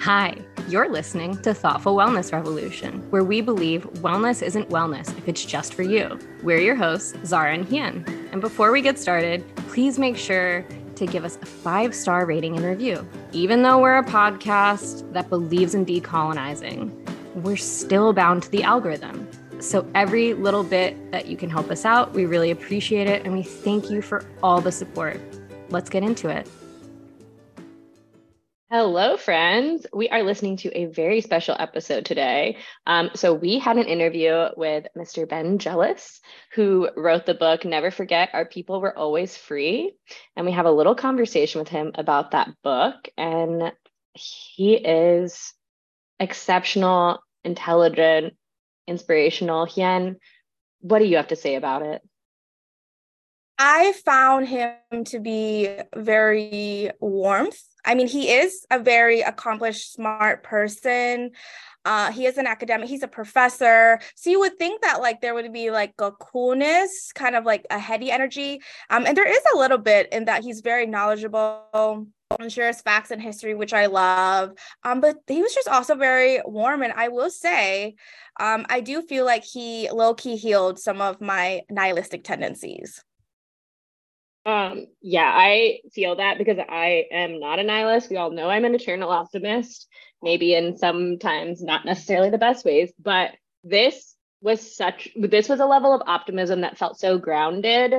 Hi, you're listening to Thoughtful Wellness Revolution, where we believe wellness isn't wellness if it's just for you. We're your hosts, Zara and Hien. And before we get started, please make sure to give us a five star rating and review. Even though we're a podcast that believes in decolonizing, we're still bound to the algorithm. So, every little bit that you can help us out, we really appreciate it. And we thank you for all the support. Let's get into it. Hello, friends. We are listening to a very special episode today. Um, so, we had an interview with Mr. Ben Jealous, who wrote the book Never Forget Our People Were Always Free. And we have a little conversation with him about that book. And he is exceptional, intelligent, inspirational. Hien, what do you have to say about it? I found him to be very warmth. I mean, he is a very accomplished, smart person. Uh, he is an academic, he's a professor. So you would think that like there would be like a coolness, kind of like a heady energy. Um, and there is a little bit in that he's very knowledgeable and shares facts and history, which I love. Um, but he was just also very warm. And I will say, um, I do feel like he low key healed some of my nihilistic tendencies. Um, yeah, I feel that because I am not a nihilist. We all know I'm an eternal optimist, maybe in sometimes not necessarily the best ways, but this was such this was a level of optimism that felt so grounded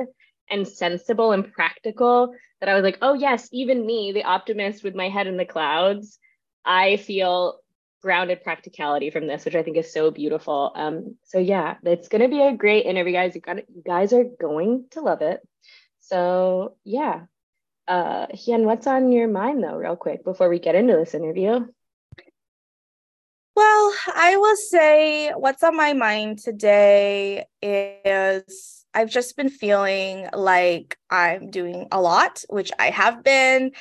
and sensible and practical that I was like, oh yes, even me, the optimist with my head in the clouds, I feel grounded practicality from this, which I think is so beautiful. Um, so yeah, it's gonna be a great interview, guys. You got you guys are going to love it. So yeah. Uh Hien, what's on your mind though, real quick, before we get into this interview? Well, I will say what's on my mind today is I've just been feeling like I'm doing a lot, which I have been.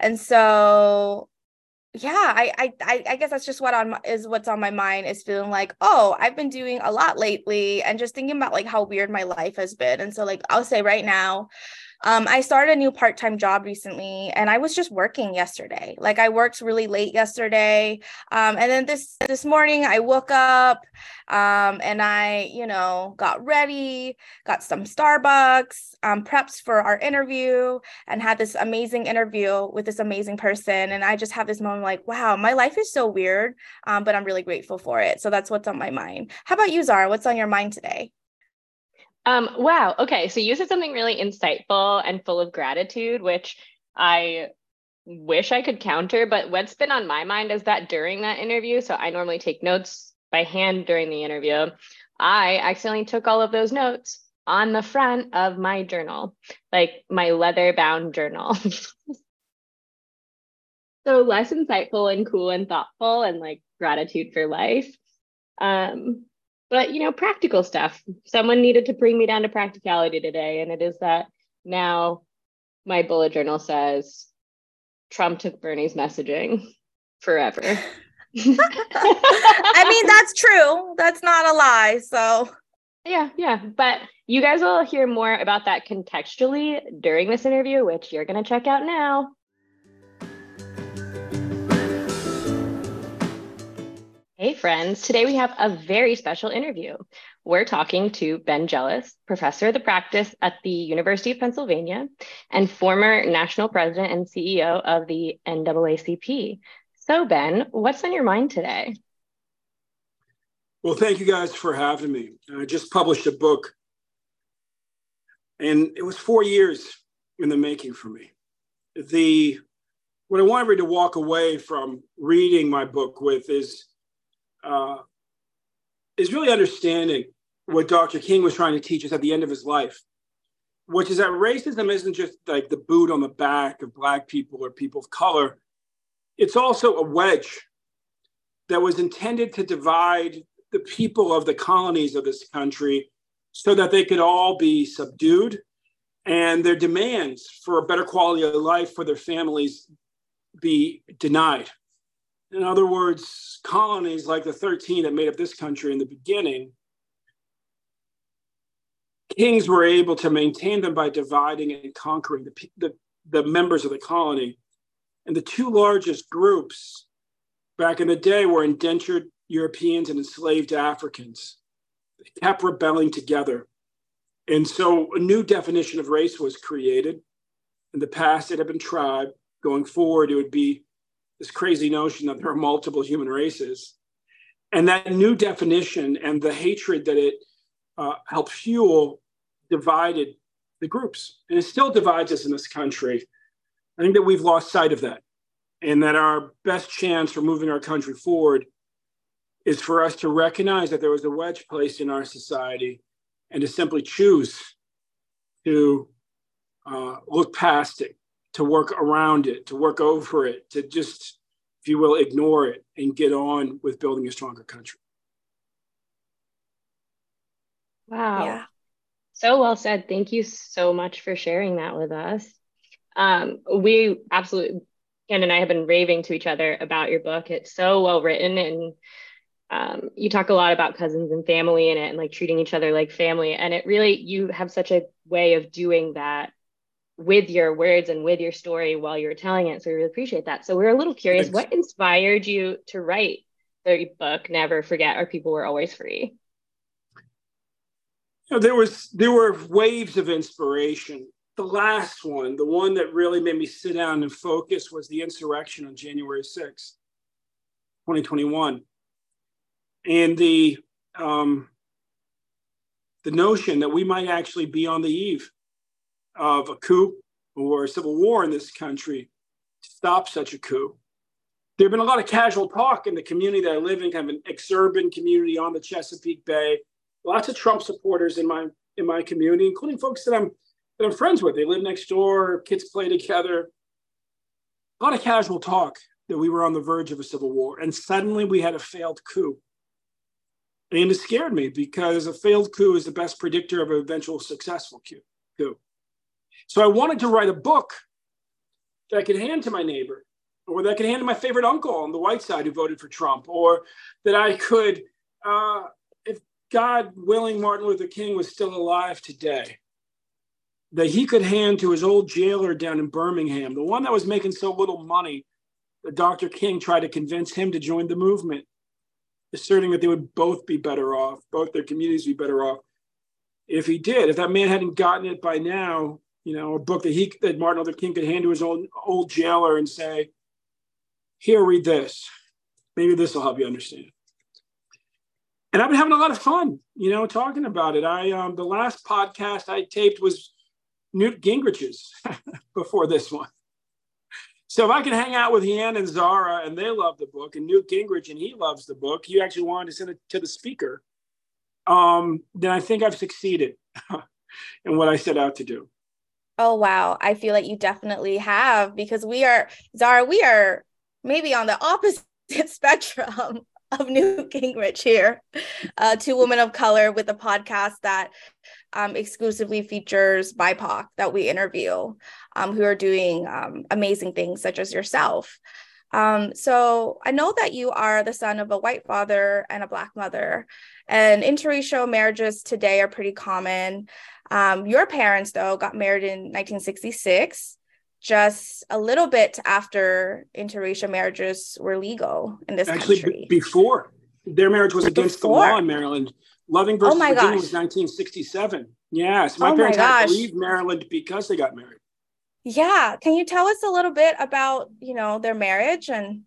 And so yeah, I, I I guess that's just what on is what's on my mind is feeling like, oh, I've been doing a lot lately and just thinking about like how weird my life has been. And so like I'll say right now, um, I started a new part time job recently, and I was just working yesterday. Like I worked really late yesterday, um, and then this this morning I woke up, um, and I you know got ready, got some Starbucks, um, preps for our interview, and had this amazing interview with this amazing person. And I just have this moment like, wow, my life is so weird, um, but I'm really grateful for it. So that's what's on my mind. How about you, Zara? What's on your mind today? Um, wow. Okay. So you said something really insightful and full of gratitude, which I wish I could counter. But what's been on my mind is that during that interview, so I normally take notes by hand during the interview, I accidentally took all of those notes on the front of my journal, like my leather bound journal. so less insightful and cool and thoughtful and like gratitude for life. Um, but you know practical stuff. Someone needed to bring me down to practicality today and it is that now my bullet journal says trump took bernie's messaging forever. I mean that's true. That's not a lie so. Yeah yeah but you guys will hear more about that contextually during this interview which you're going to check out now Hey, friends. Today we have a very special interview. We're talking to Ben Jealous, professor of the practice at the University of Pennsylvania and former national president and CEO of the NAACP. So, Ben, what's on your mind today? Well, thank you guys for having me. I just published a book, and it was four years in the making for me. The what I want everybody to walk away from reading my book with is uh, is really understanding what Dr. King was trying to teach us at the end of his life, which is that racism isn't just like the boot on the back of Black people or people of color. It's also a wedge that was intended to divide the people of the colonies of this country so that they could all be subdued and their demands for a better quality of life for their families be denied. In other words, colonies like the 13 that made up this country in the beginning, kings were able to maintain them by dividing and conquering the, the, the members of the colony. And the two largest groups back in the day were indentured Europeans and enslaved Africans. They kept rebelling together. And so a new definition of race was created. In the past, it had been tribe. Going forward, it would be this crazy notion that there are multiple human races. And that new definition and the hatred that it uh, helped fuel divided the groups. And it still divides us in this country. I think that we've lost sight of that. And that our best chance for moving our country forward is for us to recognize that there was a wedge placed in our society and to simply choose to uh, look past it, to work around it, to work over it, to just, if you will, ignore it and get on with building a stronger country. Wow. Yeah. So well said. Thank you so much for sharing that with us. Um, we absolutely, Ken and I have been raving to each other about your book. It's so well written and um, you talk a lot about cousins and family in it and like treating each other like family. And it really, you have such a way of doing that with your words and with your story while you're telling it. So we really appreciate that. So we're a little curious, Thanks. what inspired you to write the book, Never Forget, Our People Were Always Free? You know, there was there were waves of inspiration. The last one, the one that really made me sit down and focus was the insurrection on January 6th, 2021 and the um, the notion that we might actually be on the eve of a coup or a civil war in this country to stop such a coup. There have been a lot of casual talk in the community that I live in, kind of an exurban community on the Chesapeake Bay. Lots of Trump supporters in my in my community, including folks that I'm that I'm friends with. They live next door, kids play together. A lot of casual talk that we were on the verge of a civil war, and suddenly we had a failed coup. And it scared me because a failed coup is the best predictor of an eventual successful coup. So I wanted to write a book that I could hand to my neighbor, or that I could hand to my favorite uncle on the white side who voted for Trump, or that I could, uh, if God willing, Martin Luther King was still alive today, that he could hand to his old jailer down in Birmingham, the one that was making so little money that Dr. King tried to convince him to join the movement asserting that they would both be better off, both their communities be better off. If he did, if that man hadn't gotten it by now, you know, a book that he that Martin Luther King could hand to his old old jailer and say, "Here, read this. Maybe this will help you understand." And I've been having a lot of fun, you know, talking about it. I um, the last podcast I taped was Newt Gingrich's before this one. So if I can hang out with Yan and Zara and they love the book, and Newt Gingrich and he loves the book, you actually wanted to send it to the speaker, um, then I think I've succeeded in what I set out to do. Oh wow, I feel like you definitely have because we are Zara, we are maybe on the opposite spectrum of Newt Gingrich here. Uh, two women of color with a podcast that um, exclusively features BIPOC that we interview um, who are doing um, amazing things, such as yourself. Um, so I know that you are the son of a white father and a black mother, and interracial marriages today are pretty common. Um, your parents, though, got married in 1966, just a little bit after interracial marriages were legal in this Actually, country. B- before their marriage was against the law in Maryland. Loving versus oh Virginia gosh. was 1967. Yes, my oh parents my had to leave Maryland because they got married yeah can you tell us a little bit about you know their marriage and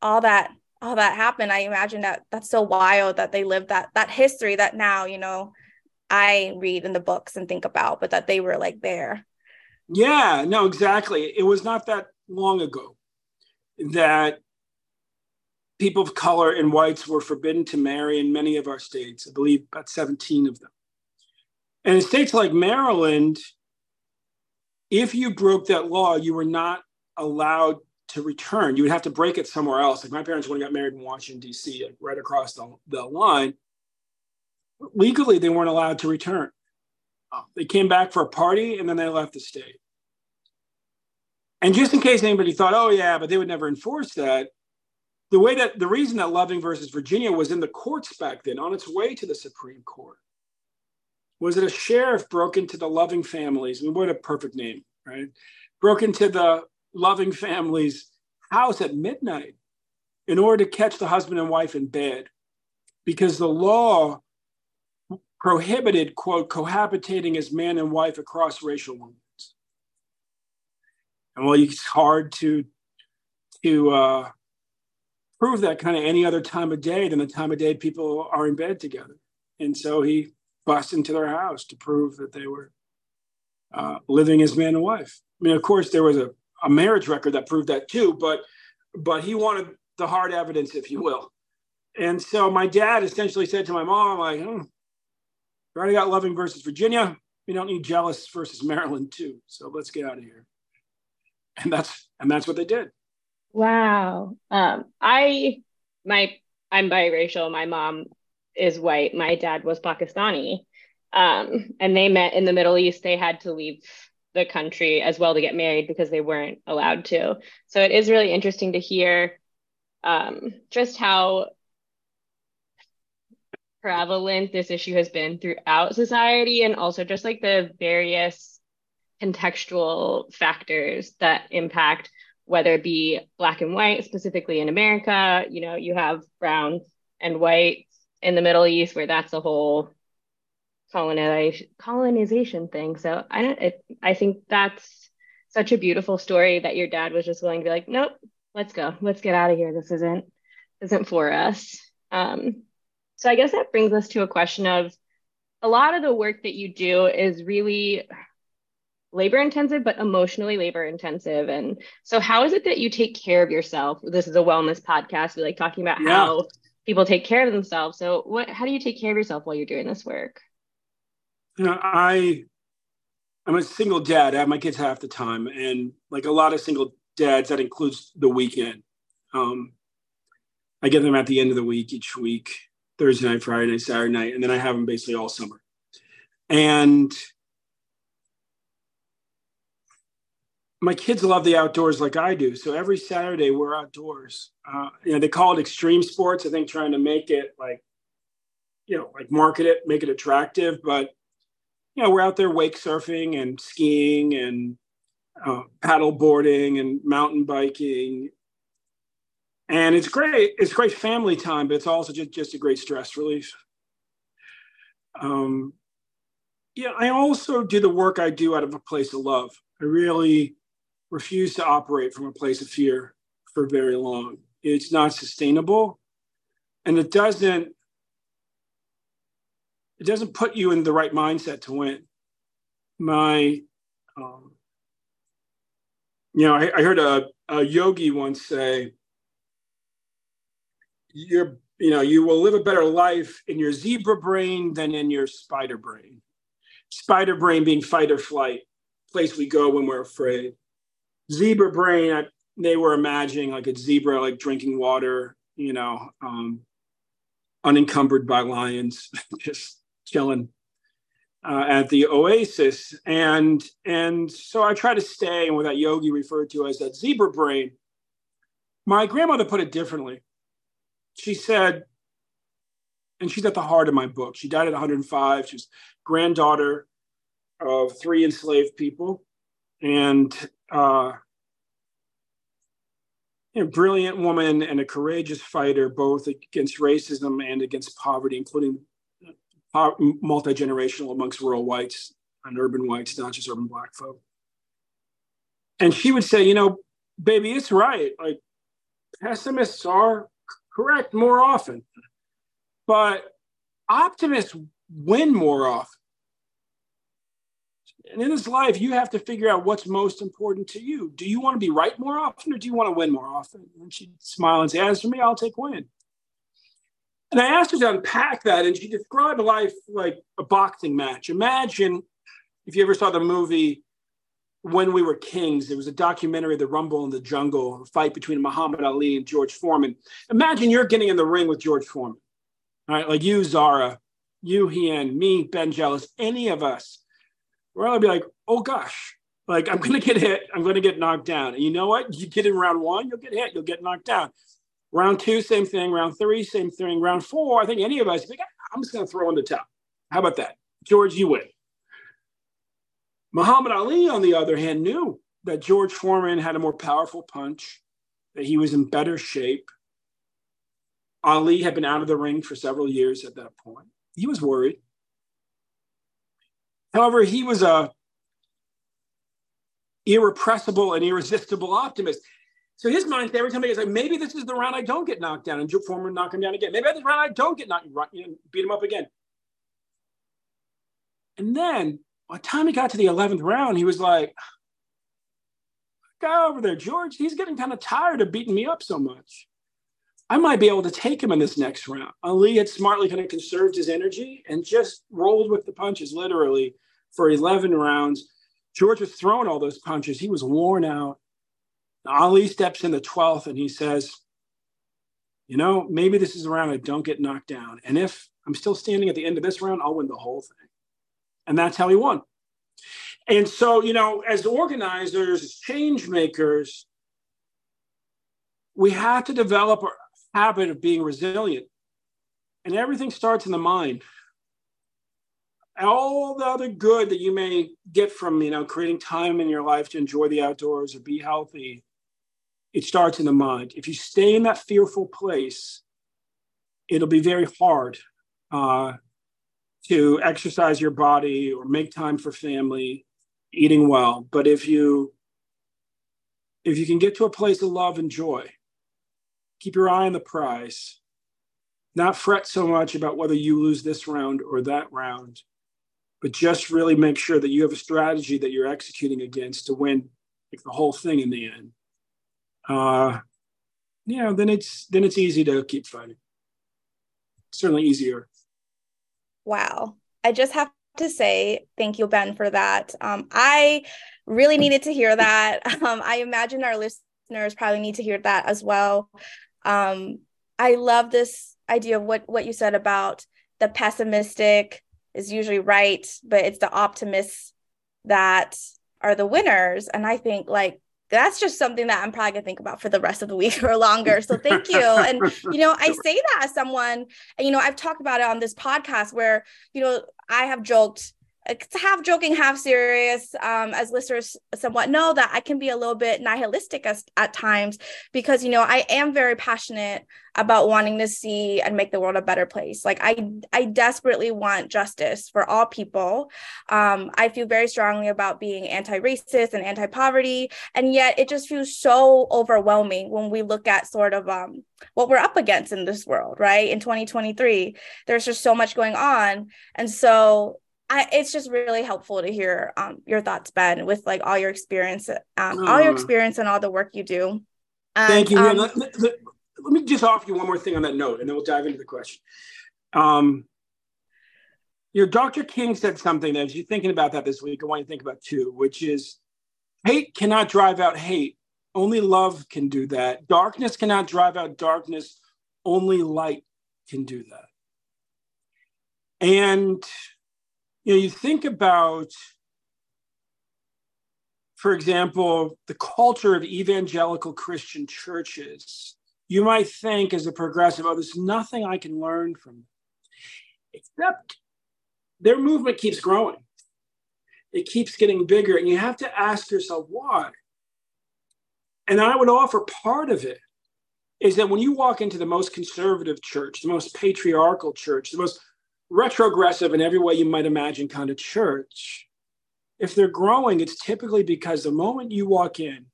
all that all that happened i imagine that that's so wild that they lived that that history that now you know i read in the books and think about but that they were like there yeah no exactly it was not that long ago that people of color and whites were forbidden to marry in many of our states i believe about 17 of them and in states like maryland if you broke that law, you were not allowed to return. You would have to break it somewhere else. Like my parents, when they got married in Washington, D.C., like right across the, the line, legally, they weren't allowed to return. Um, they came back for a party and then they left the state. And just in case anybody thought, oh, yeah, but they would never enforce that, the way that the reason that Loving versus Virginia was in the courts back then, on its way to the Supreme Court, was that a sheriff broke into the Loving families. I mean, what a perfect name, right? Broke into the Loving families' house at midnight in order to catch the husband and wife in bed because the law prohibited, quote, cohabitating as man and wife across racial lines. And well, it's hard to to uh, prove that kind of any other time of day than the time of day people are in bed together. And so he bust into their house to prove that they were uh, living as man and wife. I mean, of course, there was a, a marriage record that proved that too, but but he wanted the hard evidence, if you will. And so my dad essentially said to my mom, like, hmm, you already got Loving versus Virginia. We don't need Jealous versus Maryland too. So let's get out of here. And that's and that's what they did. Wow. Um, I my I'm biracial. My mom is white. My dad was Pakistani. Um, and they met in the Middle East. They had to leave the country as well to get married because they weren't allowed to. So it is really interesting to hear um, just how prevalent this issue has been throughout society and also just like the various contextual factors that impact whether it be black and white specifically in america. You know you have brown and white in the middle east where that's a whole colonization colonization thing. So i don't it, i think that's such a beautiful story that your dad was just willing to be like nope let's go. Let's get out of here. This isn't isn't for us. Um so I guess that brings us to a question of a lot of the work that you do is really labor intensive, but emotionally labor intensive. And so, how is it that you take care of yourself? This is a wellness podcast. We like talking about yeah. how people take care of themselves. So, what? How do you take care of yourself while you're doing this work? You know, I I'm a single dad. I have my kids half the time, and like a lot of single dads, that includes the weekend. Um, I get them at the end of the week each week, Thursday night, Friday night, Saturday night, and then I have them basically all summer. And my kids love the outdoors like I do. So every Saturday we're outdoors. Uh, you know, they call it extreme sports. I think trying to make it like, you know, like market it, make it attractive. But you know, we're out there wake surfing and skiing and uh, paddle boarding and mountain biking and it's great. It's great family time, but it's also just, just a great stress relief. Um, yeah, I also do the work I do out of a place of love. I really refuse to operate from a place of fear for very long. It's not sustainable, and it doesn't it doesn't put you in the right mindset to win. My, um, you know, I, I heard a, a yogi once say, you're you know you will live a better life in your zebra brain than in your spider brain. Spider brain being fight or flight place we go when we're afraid. Zebra brain I, they were imagining like a zebra like drinking water you know um, unencumbered by lions just chilling uh, at the oasis. And and so i try to stay in what that yogi referred to as that zebra brain. My grandmother put it differently she said, and she's at the heart of my book. She died at 105. She was granddaughter of three enslaved people, and uh, brilliant woman and a courageous fighter, both against racism and against poverty, including uh, multi generational amongst rural whites and urban whites, not just urban black folk. And she would say, you know, baby, it's right. Like pessimists are correct more often. But optimists win more often. And in this life, you have to figure out what's most important to you. Do you want to be right more often or do you want to win more often? And she'd smile and say, As for me, I'll take win. And I asked her to unpack that, and she described life like a boxing match. Imagine if you ever saw the movie when we were kings. There was a documentary, The Rumble in the Jungle, a fight between Muhammad Ali and George Foreman. Imagine you're getting in the ring with George Foreman, all right? Like you, Zara, you, Hien, me, Ben Jealous, any of us. We're all be like, oh gosh, like I'm gonna get hit, I'm gonna get knocked down. And you know what? You get in round one, you'll get hit, you'll get knocked down. Round two, same thing. Round three, same thing. Round four, I think any of us, like, I'm just gonna throw in the towel. How about that? George, you win. Muhammad Ali, on the other hand, knew that George Foreman had a more powerful punch, that he was in better shape, Ali had been out of the ring for several years at that point. He was worried. However, he was a irrepressible and irresistible optimist. So his mind, every time he gets like, maybe this is the round I don't get knocked down, and Joe Foreman knock him down again. Maybe this round I don't get knocked, you know, beat him up again. And then by the time he got to the 11th round, he was like, guy over there, George, he's getting kind of tired of beating me up so much. I might be able to take him in this next round. Ali had smartly kind of conserved his energy and just rolled with the punches, literally, for 11 rounds. George was throwing all those punches. He was worn out. Ali steps in the 12th and he says, You know, maybe this is a round I don't get knocked down. And if I'm still standing at the end of this round, I'll win the whole thing. And that's how he won. And so, you know, as organizers, as change makers, we have to develop a habit of being resilient. And everything starts in the mind. All the other good that you may get from, you know, creating time in your life to enjoy the outdoors or be healthy, it starts in the mind. If you stay in that fearful place, it'll be very hard uh, to exercise your body or make time for family, eating well. But if you if you can get to a place of love and joy, keep your eye on the prize, not fret so much about whether you lose this round or that round, but just really make sure that you have a strategy that you're executing against to win like, the whole thing in the end. Uh, you know, then it's then it's easy to keep fighting. Certainly easier. Wow. I just have to say thank you, Ben, for that. Um, I really needed to hear that. Um, I imagine our listeners probably need to hear that as well. Um, I love this idea of what what you said about the pessimistic is usually right, but it's the optimists that are the winners. And I think like that's just something that I'm probably gonna think about for the rest of the week or longer. So thank you. And you know, I say that as someone, and you know, I've talked about it on this podcast where, you know, I have joked half joking, half serious, um, as listeners somewhat know that I can be a little bit nihilistic as, at times because, you know, I am very passionate about wanting to see and make the world a better place. Like I, I desperately want justice for all people. Um, I feel very strongly about being anti-racist and anti-poverty, and yet it just feels so overwhelming when we look at sort of um, what we're up against in this world, right? In 2023, there's just so much going on, and so I, it's just really helpful to hear um, your thoughts, Ben, with like all your experience, um, all your experience and all the work you do. And, Thank you. Um, let, let, let, let, me just offer you one more thing on that note, and then we'll dive into the question. Um, you know, Dr. King said something that as you're thinking about that this week, I want you to think about too, which is hate cannot drive out hate. Only love can do that. Darkness cannot drive out darkness. Only light can do that. And you know, you think about, for example, the culture of evangelical Christian churches. You might think, as a progressive, oh, there's nothing I can learn from them. Except their movement keeps growing. It keeps getting bigger, and you have to ask yourself why. And I would offer part of it is that when you walk into the most conservative church, the most patriarchal church, the most retrogressive in every way you might imagine kind of church, if they're growing, it's typically because the moment you walk in,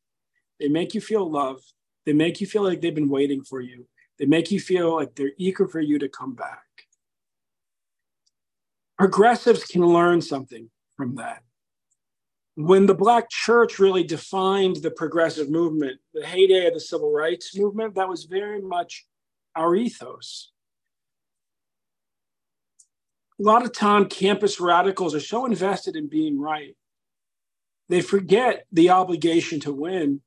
they make you feel loved. They make you feel like they've been waiting for you. They make you feel like they're eager for you to come back. Progressives can learn something from that. When the Black church really defined the progressive movement, the heyday of the civil rights movement, that was very much our ethos a lot of time campus radicals are so invested in being right they forget the obligation to win.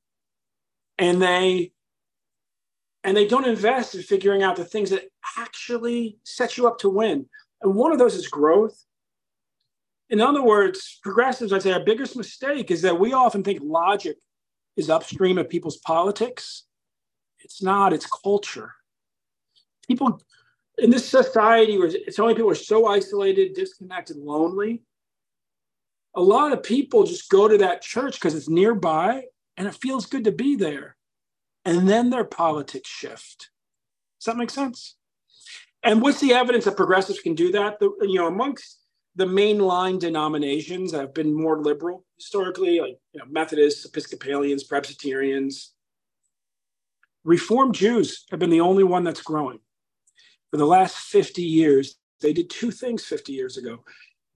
And they and they don't invest in figuring out the things that actually set you up to win. And one of those is growth. In other words progressives i'd say our biggest mistake is that we often think logic is upstream of people's politics. It's not it's culture. People in this society where so many people are so isolated, disconnected, lonely, a lot of people just go to that church because it's nearby and it feels good to be there. And then their politics shift. Does that make sense? And what's the evidence that progressives can do that? The, you know, amongst the mainline denominations that have been more liberal historically, like you know, Methodists, Episcopalians, Presbyterians, Reformed Jews have been the only one that's growing. For the last 50 years, they did two things 50 years ago.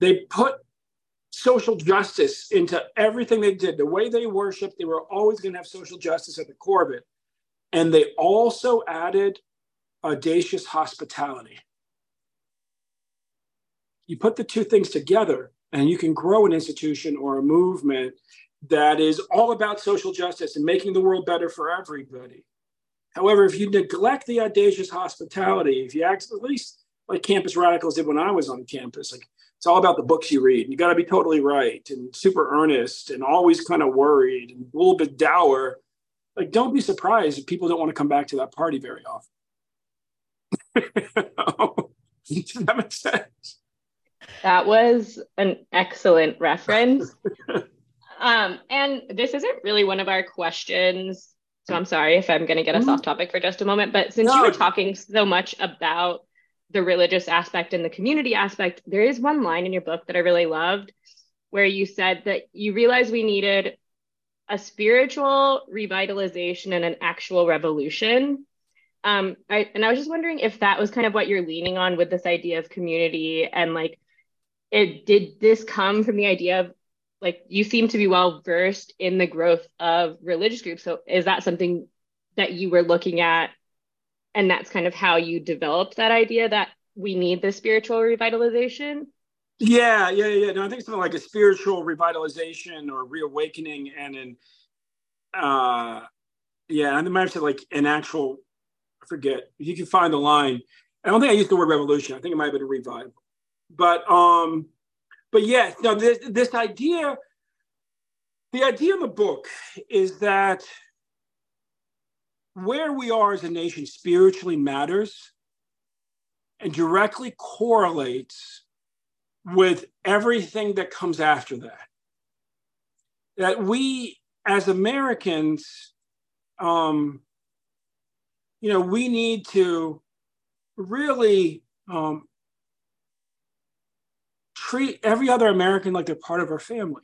They put social justice into everything they did. The way they worshiped, they were always going to have social justice at the core of it. And they also added audacious hospitality. You put the two things together, and you can grow an institution or a movement that is all about social justice and making the world better for everybody. However, if you neglect the audacious hospitality, if you act at least like campus radicals did when I was on campus, like it's all about the books you read. You got to be totally right and super earnest and always kind of worried and a little bit dour. Like, don't be surprised if people don't want to come back to that party very often. Does that make sense? That was an excellent reference. um, and this isn't really one of our questions so I'm sorry if I'm going to get us mm-hmm. off topic for just a moment, but since no. you were talking so much about the religious aspect and the community aspect, there is one line in your book that I really loved where you said that you realized we needed a spiritual revitalization and an actual revolution. Um, I, and I was just wondering if that was kind of what you're leaning on with this idea of community and like, it did this come from the idea of like you seem to be well versed in the growth of religious groups. So is that something that you were looking at? And that's kind of how you developed that idea that we need the spiritual revitalization? Yeah yeah yeah. No i think something like a spiritual revitalization or reawakening and an uh yeah and might have said like an actual i forget. You can find the line. I don't think i used the word revolution. I think it might have been a revival. But um but yes, no, this, this idea, the idea in the book is that where we are as a nation spiritually matters and directly correlates with everything that comes after that. That we as Americans, um, you know, we need to really um, treat every other American like they're part of our family.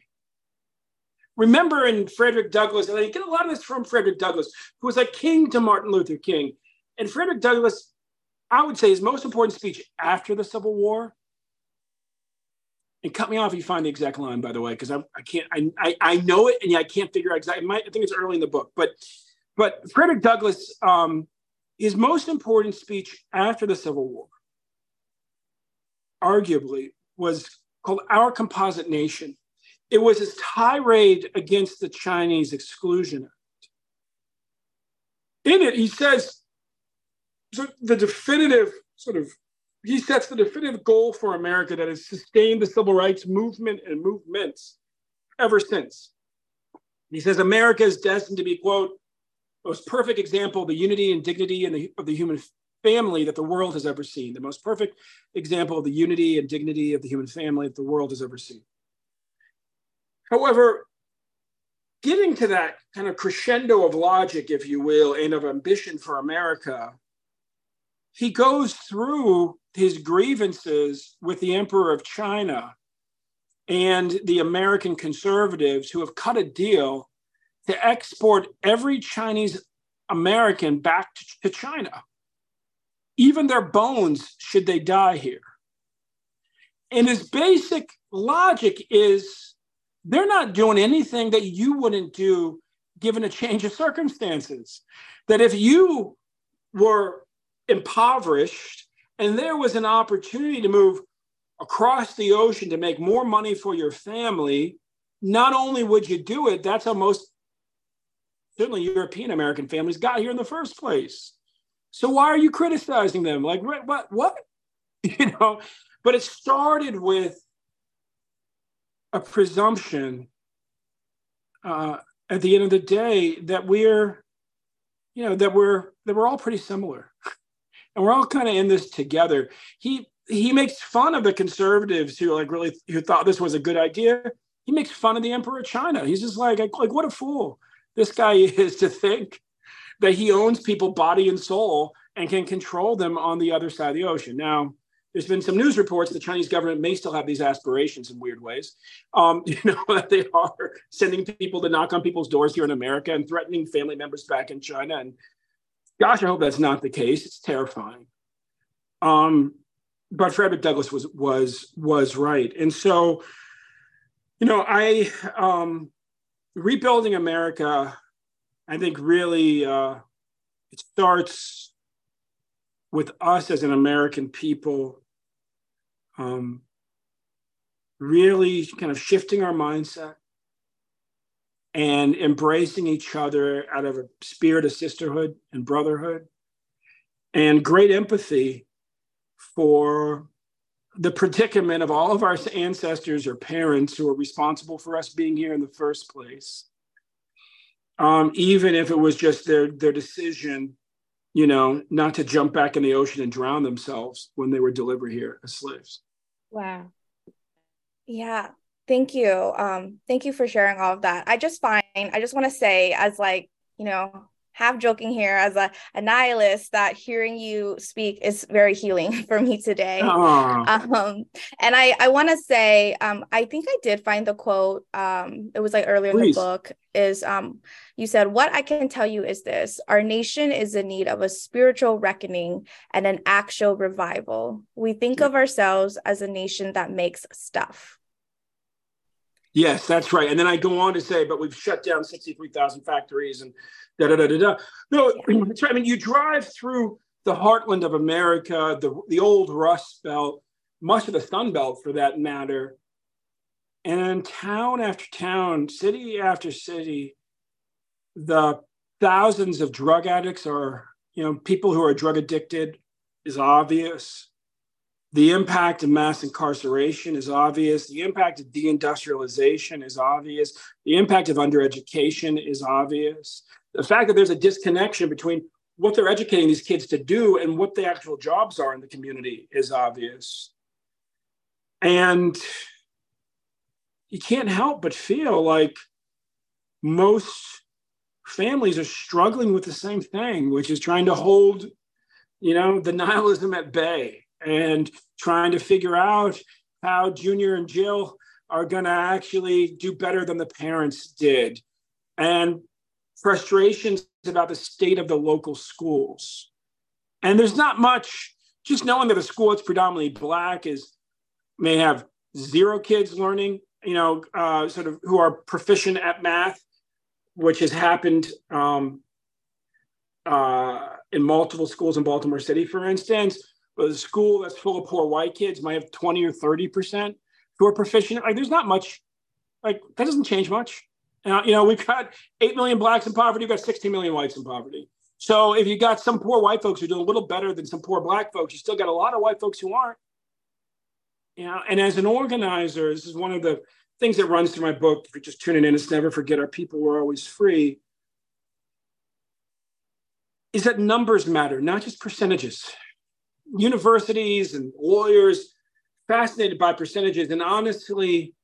Remember in Frederick Douglass, and I get a lot of this from Frederick Douglass, who was like king to Martin Luther King. And Frederick Douglass, I would say his most important speech after the Civil War. And cut me off if you find the exact line, by the way, because I, I can't, I, I, I know it and I can't figure out exactly. I think it's early in the book, but but Frederick Douglass, um, his most important speech after the Civil War, arguably, was called Our Composite Nation. It was his tirade against the Chinese Exclusion Act. In it, he says the definitive sort of, he sets the definitive goal for America that has sustained the civil rights movement and movements ever since. He says America is destined to be, quote, most perfect example of the unity and dignity the, of the human family that the world has ever seen, the most perfect example of the unity and dignity of the human family that the world has ever seen. However, getting to that kind of crescendo of logic, if you will, and of ambition for America, he goes through his grievances with the Emperor of China and the American conservatives who have cut a deal to export every Chinese American back to China even their bones should they die here. And his basic logic is they're not doing anything that you wouldn't do given a change of circumstances. That if you were impoverished and there was an opportunity to move across the ocean to make more money for your family, not only would you do it, that's how most certainly European American families got here in the first place. So why are you criticizing them? Like what? What? You know. But it started with a presumption uh, at the end of the day that we're, you know, that we're that we're all pretty similar, and we're all kind of in this together. He he makes fun of the conservatives who like really who thought this was a good idea. He makes fun of the emperor of China. He's just like like what a fool this guy is to think that he owns people body and soul and can control them on the other side of the ocean. Now, there's been some news reports the Chinese government may still have these aspirations in weird ways. Um, you know, that they are sending people to knock on people's doors here in America and threatening family members back in China. And gosh, I hope that's not the case. It's terrifying. Um, but Frederick Douglass was was was right. And so, you know, I um, rebuilding America, I think really uh, it starts with us as an American people um, really kind of shifting our mindset and embracing each other out of a spirit of sisterhood and brotherhood and great empathy for the predicament of all of our ancestors or parents who are responsible for us being here in the first place. Um, even if it was just their their decision you know, not to jump back in the ocean and drown themselves when they were delivered here as slaves. Wow. Yeah. Thank you. Um, thank you for sharing all of that. I just find, I just want to say, as like, you know, half joking here as a, a nihilist that hearing you speak is very healing for me today. Um, and I, I want to say, um, I think I did find the quote. Um, it was like earlier Please. in the book. Is um, you said, "What I can tell you is this: Our nation is in need of a spiritual reckoning and an actual revival. We think of ourselves as a nation that makes stuff." Yes, that's right. And then I go on to say, but we've shut down 63,000 factories and da da da da da. No, that's right. I mean, you drive through the heartland of America, the, the old Rust Belt, much of the Sun Belt for that matter. And town after town, city after city, the thousands of drug addicts are, you know, people who are drug addicted is obvious. The impact of mass incarceration is obvious. The impact of deindustrialization is obvious. The impact of undereducation is obvious. The fact that there's a disconnection between what they're educating these kids to do and what the actual jobs are in the community is obvious. And you can't help but feel like most families are struggling with the same thing, which is trying to hold, you know, the nihilism at bay and trying to figure out how Junior and Jill are going to actually do better than the parents did. And frustrations about the state of the local schools. And there's not much, just knowing that a school that's predominantly Black is may have zero kids learning, you know, uh, sort of who are proficient at math, which has happened um, uh, in multiple schools in Baltimore City, for instance. But a school that's full of poor white kids might have 20 or 30% who are proficient. Like, there's not much, like, that doesn't change much. Uh, you know, we've got 8 million blacks in poverty, we've got 16 million whites in poverty. So if you got some poor white folks who do a little better than some poor black folks, you still got a lot of white folks who aren't. You know, and as an organizer, this is one of the things that runs through my book. If you're just tuning in, it's never forget our people were always free. Is that numbers matter, not just percentages universities and lawyers fascinated by percentages. And honestly,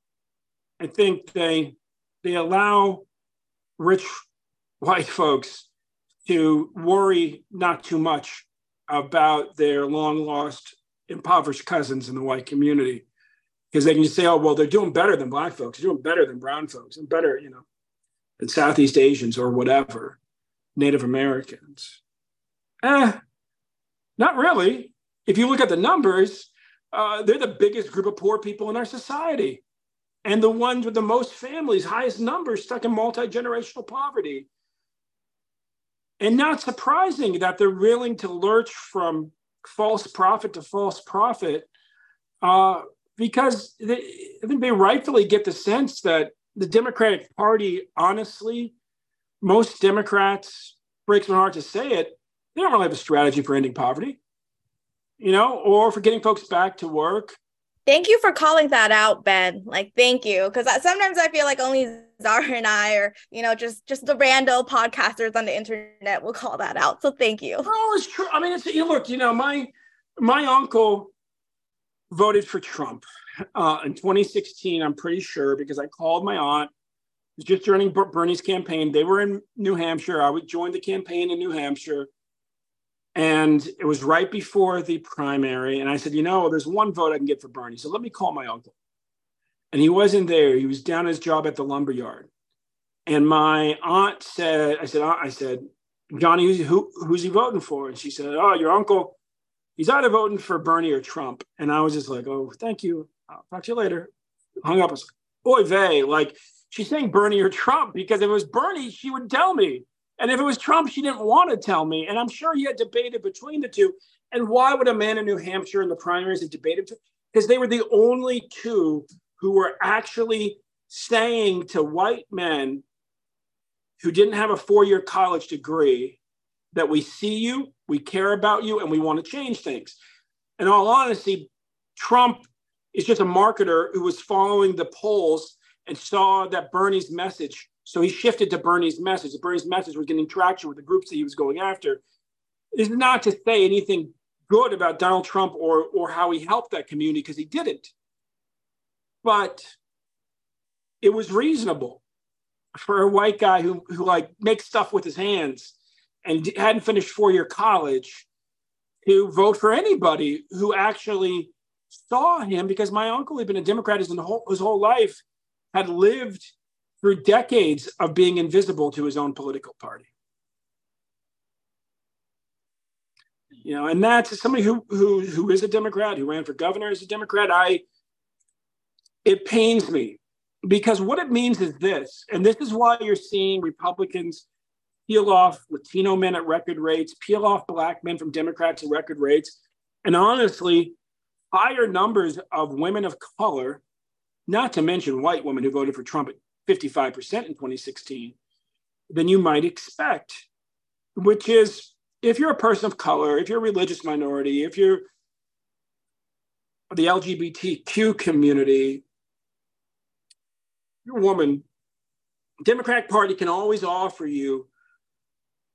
I think they they allow rich white folks to worry not too much about their long lost impoverished cousins in the white community because they can just say, oh, well, they're doing better than black folks, they're doing better than brown folks, and better, you know, than Southeast Asians or whatever, Native Americans. Eh, not really if you look at the numbers, uh, they're the biggest group of poor people in our society and the ones with the most families, highest numbers stuck in multi generational poverty. And not surprising that they're willing to lurch from false prophet to false prophet uh, because they, I think they rightfully get the sense that the Democratic Party, honestly, most Democrats, breaks my heart to say it, they don't really have a strategy for ending poverty you know, or for getting folks back to work. Thank you for calling that out, Ben. Like, thank you, because sometimes I feel like only Zara and I, or you know, just just the random podcasters on the internet will call that out. So thank you. Oh, it's true. I mean, it's you look, you know, my my uncle voted for Trump uh, in 2016. I'm pretty sure because I called my aunt. It was just during Bernie's campaign. They were in New Hampshire. I would join the campaign in New Hampshire And it was right before the primary. And I said, you know, there's one vote I can get for Bernie. So let me call my uncle. And he wasn't there. He was down his job at the lumber yard. And my aunt said, I said, uh, I said, Johnny, who's, who, who's he voting for? And she said, Oh, your uncle, he's either voting for Bernie or Trump. And I was just like, Oh, thank you. I'll talk to you later. Hung up. I was like, Oy vey. Like, she's saying Bernie or Trump because if it was Bernie, she would tell me. And if it was Trump, she didn't want to tell me. And I'm sure he had debated between the two. And why would a man in New Hampshire in the primaries have debated? Because they were the only two who were actually saying to white men who didn't have a four year college degree that we see you, we care about you, and we want to change things. In all honesty, Trump is just a marketer who was following the polls and saw that Bernie's message. So he shifted to Bernie's message. Bernie's message was getting traction with the groups that he was going after. Is not to say anything good about Donald Trump or, or how he helped that community because he didn't. But it was reasonable for a white guy who, who like makes stuff with his hands and hadn't finished four year college to vote for anybody who actually saw him because my uncle had been a Democrat his whole, his whole life, had lived through decades of being invisible to his own political party. You know, and that's somebody who who who is a Democrat, who ran for governor as a Democrat. I it pains me because what it means is this, and this is why you're seeing Republicans peel off Latino men at record rates, peel off black men from Democrats at record rates, and honestly, higher numbers of women of color, not to mention white women who voted for Trump at 55% in 2016, than you might expect, which is if you're a person of color, if you're a religious minority, if you're the LGBTQ community, you're a woman, Democratic Party can always offer you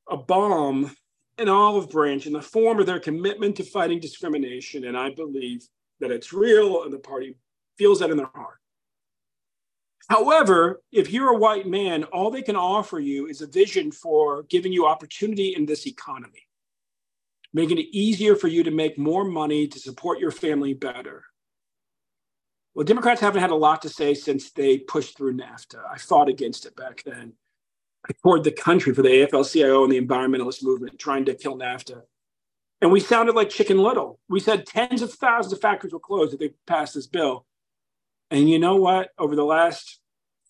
a bomb, an olive branch in the form of their commitment to fighting discrimination. And I believe that it's real and the party feels that in their heart. However, if you're a white man, all they can offer you is a vision for giving you opportunity in this economy, making it easier for you to make more money to support your family better, well, Democrats haven't had a lot to say since they pushed through NAFTA. I fought against it back then. I toured the country for the AFL CIO and the environmentalist movement trying to kill NAFTA. And we sounded like Chicken Little. We said tens of thousands of factories will close if they pass this bill. And you know what? Over the last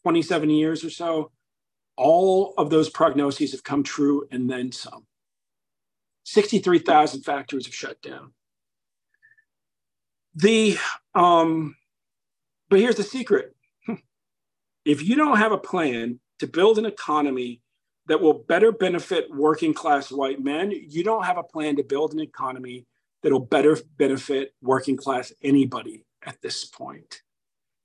27 years or so, all of those prognoses have come true and then some. 63,000 factories have shut down. The um, but here's the secret if you don't have a plan to build an economy that will better benefit working class white men, you don't have a plan to build an economy that'll better benefit working class anybody at this point.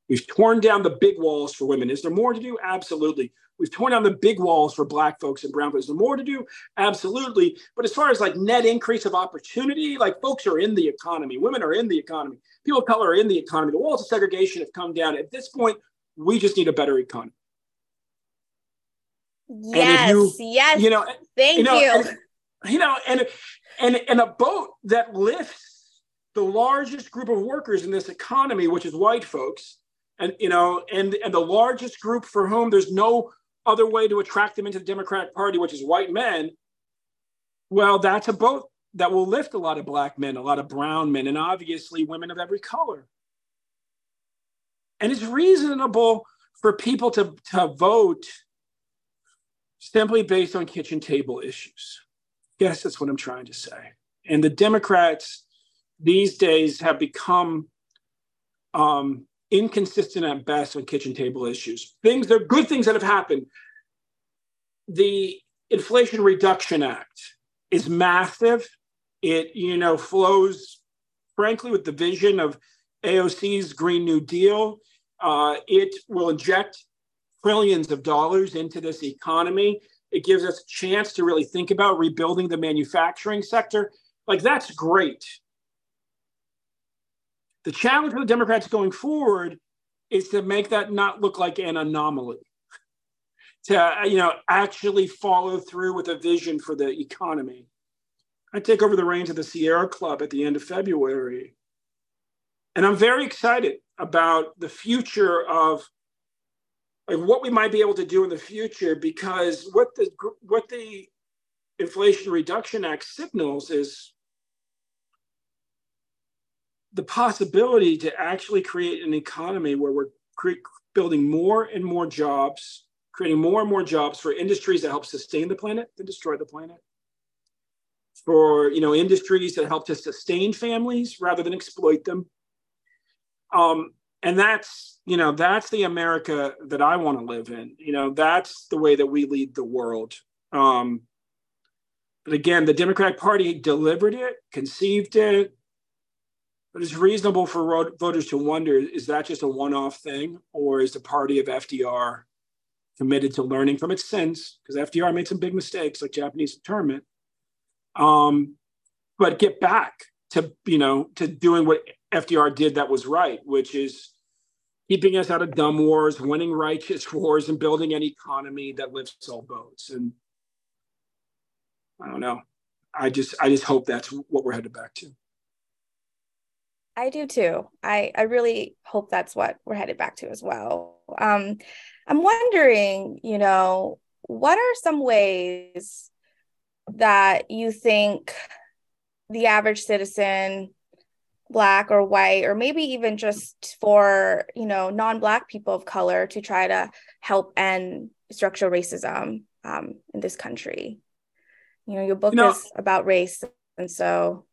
We've torn down the big walls for women. Is there more to do? Absolutely. We've torn down the big walls for Black folks and Brown folks. Is there more to do? Absolutely. But as far as like net increase of opportunity, like folks are in the economy, women are in the economy, people of color are in the economy. The walls of segregation have come down. At this point, we just need a better economy. Yes, you, yes. You know, thank you. Know, you. And, you know, and and and a boat that lifts the largest group of workers in this economy, which is white folks, and you know, and and the largest group for whom there's no other way to attract them into the Democratic Party, which is white men. Well, that's a boat that will lift a lot of black men, a lot of brown men, and obviously women of every color. And it's reasonable for people to, to vote simply based on kitchen table issues. Yes, that's what I'm trying to say. And the Democrats these days have become um, inconsistent at best on kitchen table issues. Things, they're good things that have happened. The Inflation Reduction Act is massive it, you know, flows, frankly, with the vision of AOC's Green New Deal. Uh, it will inject trillions of dollars into this economy. It gives us a chance to really think about rebuilding the manufacturing sector. Like, that's great. The challenge for the Democrats going forward is to make that not look like an anomaly, to you know actually follow through with a vision for the economy. I take over the reins of the Sierra Club at the end of February. And I'm very excited about the future of like what we might be able to do in the future because what the what the Inflation Reduction Act signals is the possibility to actually create an economy where we're cre- building more and more jobs, creating more and more jobs for industries that help sustain the planet than destroy the planet. For you know industries that help to sustain families rather than exploit them. Um, and that's you know that's the America that I want to live in. You know that's the way that we lead the world. Um, but again, the Democratic Party delivered it, conceived it, but it's reasonable for voters to wonder is that just a one off thing, or is the party of FDR committed to learning from its sins? Because FDR made some big mistakes, like Japanese internment. Um, but get back to you know to doing what FDR did that was right, which is keeping us out of dumb wars, winning righteous wars, and building an economy that lifts all boats. And I don't know. I just I just hope that's what we're headed back to. I do too. I I really hope that's what we're headed back to as well. Um, I'm wondering, you know, what are some ways that you think the average citizen, black or white, or maybe even just for you know non-black people of color, to try to help end structural racism um, in this country? You know, your book you know, is about race, and so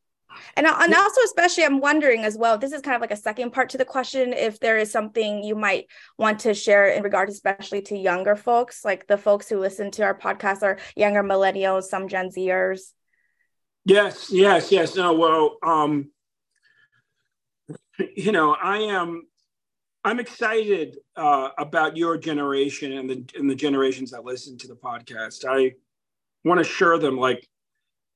and, and also, especially, I'm wondering as well, this is kind of like a second part to the question, if there is something you might want to share in regard, especially to younger folks, like the folks who listen to our podcast are younger millennials, some Gen Zers. Yes, yes, yes. No, well, um, you know, I am, I'm excited uh, about your generation and the and the generations that listen to the podcast. I want to assure them, like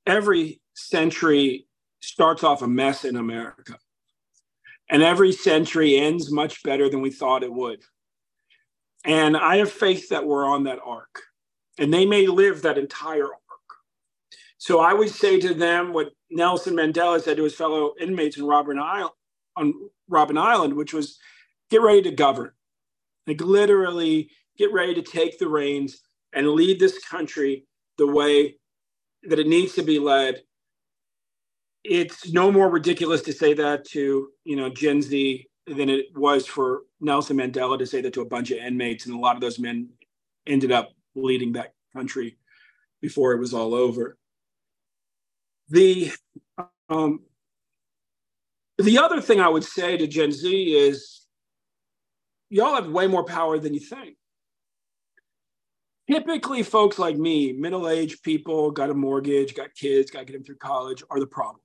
every century starts off a mess in America. And every century ends much better than we thought it would. And I have faith that we're on that arc. And they may live that entire arc. So I would say to them what Nelson Mandela said to his fellow inmates in Robben Island, on Robben Island, which was get ready to govern. Like literally get ready to take the reins and lead this country the way that it needs to be led it's no more ridiculous to say that to you know Gen Z than it was for Nelson Mandela to say that to a bunch of inmates, and a lot of those men ended up leading that country before it was all over. The um, the other thing I would say to Gen Z is, y'all have way more power than you think. Typically, folks like me, middle-aged people, got a mortgage, got kids, got to get them through college, are the problem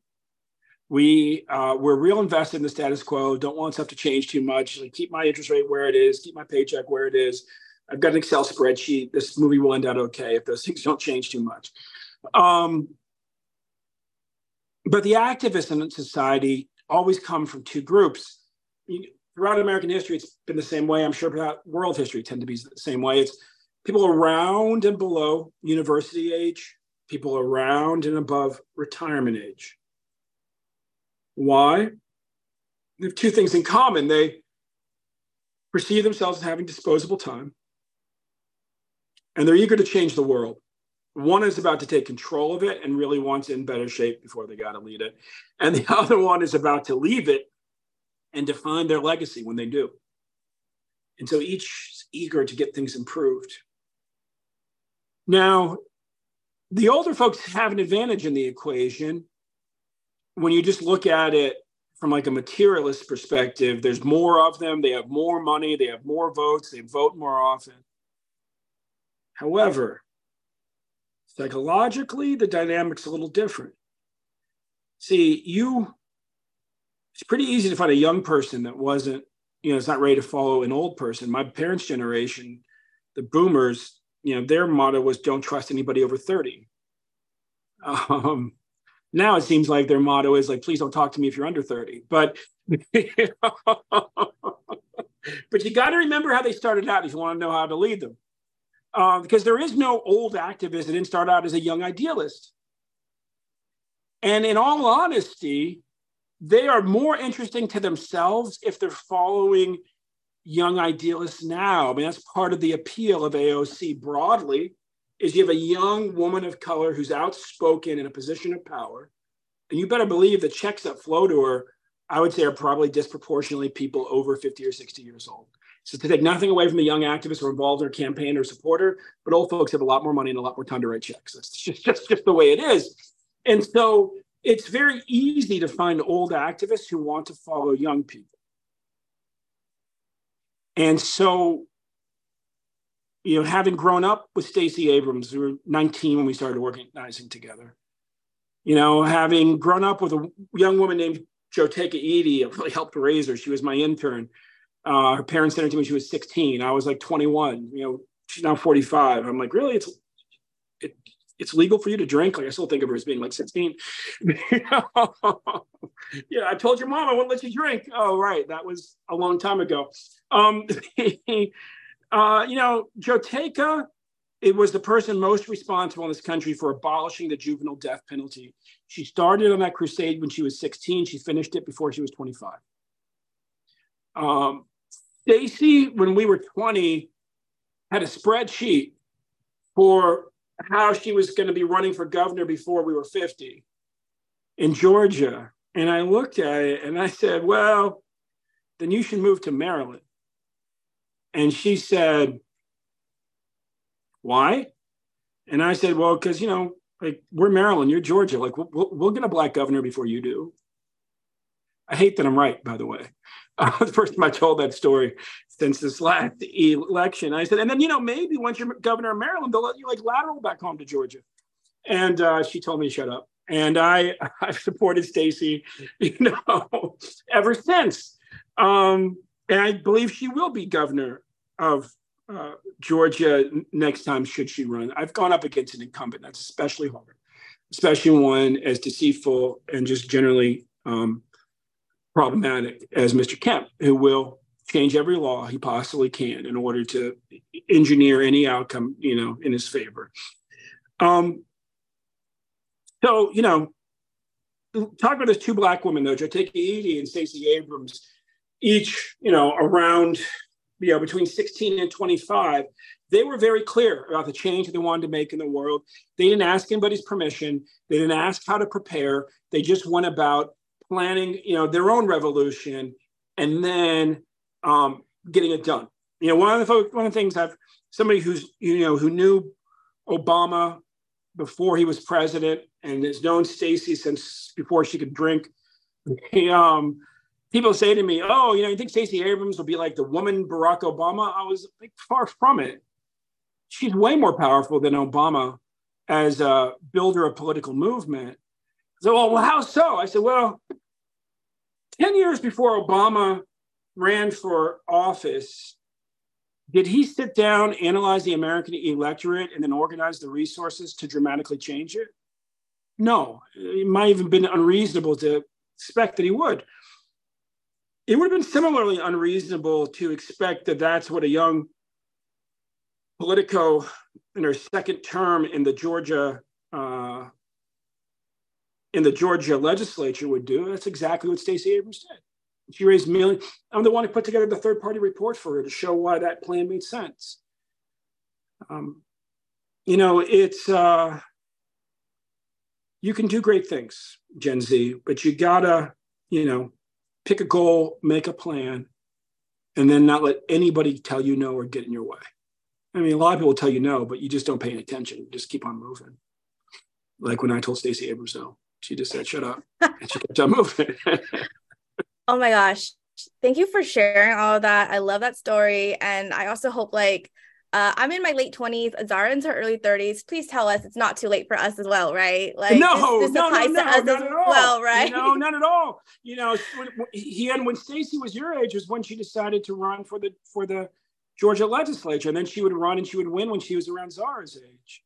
we uh, we're real invested in the status quo. Don't want stuff to change too much. Like keep my interest rate where it is keep my paycheck where it is. I've got an excel spreadsheet. This movie will end out okay if those things don't change too much. Um, but the activists in society always come from two groups. Throughout american history it's been the same way. I'm sure throughout world history tend to be the same way. It's people around and below university age people around and above retirement age why? They have two things in common. They perceive themselves as having disposable time, and they're eager to change the world. One is about to take control of it and really wants it in better shape before they got to lead it. And the other one is about to leave it and define their legacy when they do. And so each is eager to get things improved. Now, the older folks have an advantage in the equation when you just look at it from like a materialist perspective, there's more of them, they have more money, they have more votes, they vote more often. However, psychologically, the dynamic's a little different. See, you, it's pretty easy to find a young person that wasn't, you know, it's not ready to follow an old person. My parents' generation, the boomers, you know, their motto was don't trust anybody over 30. Um, now it seems like their motto is like, please don't talk to me if you're under 30. But but you got to remember how they started out if you want to know how to lead them. Uh, because there is no old activist that didn't start out as a young idealist. And in all honesty, they are more interesting to themselves if they're following young idealists now. I mean, that's part of the appeal of AOC broadly is you have a young woman of color who's outspoken in a position of power. And you better believe the checks that flow to her, I would say, are probably disproportionately people over 50 or 60 years old. So to take nothing away from the young activists who are involved in her campaign or supporter, but old folks have a lot more money and a lot more time to write checks. That's just, just, just the way it is. And so it's very easy to find old activists who want to follow young people. And so, you know, having grown up with Stacey Abrams, we were 19 when we started organizing together. You know, having grown up with a young woman named Jotaka Eddy, it really helped raise her. She was my intern. Uh, her parents sent her to me when she was 16. I was like 21. You know, she's now 45. I'm like, really? It's it, it's legal for you to drink. Like I still think of her as being like 16. yeah, I told your mom I wouldn't let you drink. Oh, right. That was a long time ago. Um, uh, you know, Jotaka, it was the person most responsible in this country for abolishing the juvenile death penalty. She started on that crusade when she was 16. She finished it before she was 25. Um, Stacey, when we were 20, had a spreadsheet for how she was going to be running for governor before we were 50 in Georgia. And I looked at it and I said, well, then you should move to Maryland. And she said, why? And I said, well, because, you know, like we're Maryland, you're Georgia. Like we'll, we'll, get a black governor before you do. I hate that I'm right, by the way. Uh, the first time I told that story since this last election, I said, and then, you know, maybe once you're governor of Maryland, they'll let you like lateral back home to Georgia. And uh, she told me to shut up. And I, I've supported Stacey, you know, ever since. Um, and I believe she will be governor of uh, Georgia next time, should she run. I've gone up against an incumbent. That's especially hard, especially one as deceitful and just generally um, problematic as Mr. Kemp, who will change every law he possibly can in order to engineer any outcome, you know, in his favor. Um, so, you know, talk about those two black women, though, Jotaka Eddy and Stacey Abrams, each, you know, around, you know, between 16 and 25, they were very clear about the change they wanted to make in the world. They didn't ask anybody's permission. They didn't ask how to prepare. They just went about planning, you know, their own revolution and then um, getting it done. You know, one of the one of the things I've somebody who's you know who knew Obama before he was president and has known Stacey since before she could drink. He, um, people say to me, "Oh, you know, you think Stacey Abrams will be like the woman Barack Obama?" I was like, far from it. She's way more powerful than Obama as a builder of political movement. So, well, how so? I said, well, 10 years before Obama ran for office, did he sit down, analyze the American electorate, and then organize the resources to dramatically change it? No, it might even been unreasonable to expect that he would. It would have been similarly unreasonable to expect that that's what a young Politico in her second term in the Georgia uh, in the Georgia legislature would do. That's exactly what Stacey Abrams did. She raised millions. I'm the one who put together the third party report for her to show why that plan made sense. Um, you know, it's, uh, you can do great things, Gen Z, but you gotta, you know, pick a goal, make a plan, and then not let anybody tell you no or get in your way. I mean, a lot of people tell you no, but you just don't pay any attention. You just keep on moving. Like when I told Stacey Abrams no, she just said, shut up. And she kept on moving. oh my gosh. Thank you for sharing all of that. I love that story. And I also hope like uh, I'm in my late 20s. Azara in her early 30s. Please tell us it's not too late for us as well, right? Like no, this, this no, no, no, not at all. Well, right? No, not at all. You know, he and when Stacey was your age was when she decided to run for the for the Georgia legislature, and then she would run and she would win when she was around Zara's age.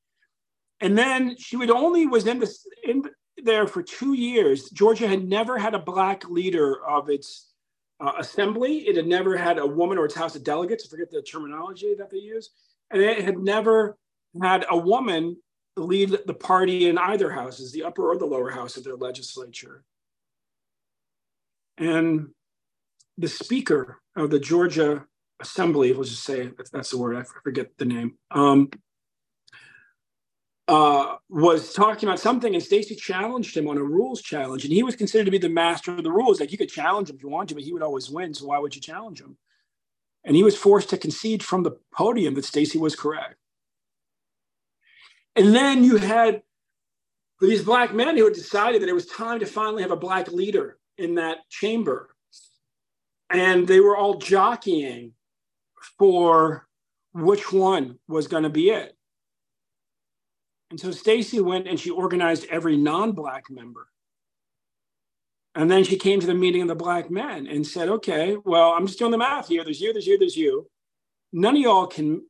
And then she would only was in the in there for two years. Georgia had never had a black leader of its uh, assembly. It had never had a woman or its House of Delegates. I forget the terminology that they use. And it had never had a woman lead the party in either houses, the upper or the lower house of their legislature. And the speaker of the Georgia Assembly, let's just say that's the word, I forget the name, um, uh, was talking about something, and Stacey challenged him on a rules challenge, and he was considered to be the master of the rules. Like you could challenge him if you wanted to, but he would always win. So why would you challenge him? And he was forced to concede from the podium that Stacey was correct. And then you had these black men who had decided that it was time to finally have a black leader in that chamber. And they were all jockeying for which one was going to be it. And so Stacey went and she organized every non-black member. And then she came to the meeting of the black men and said, okay, well, I'm just doing the math here. There's you, there's you, there's you. None of y'all can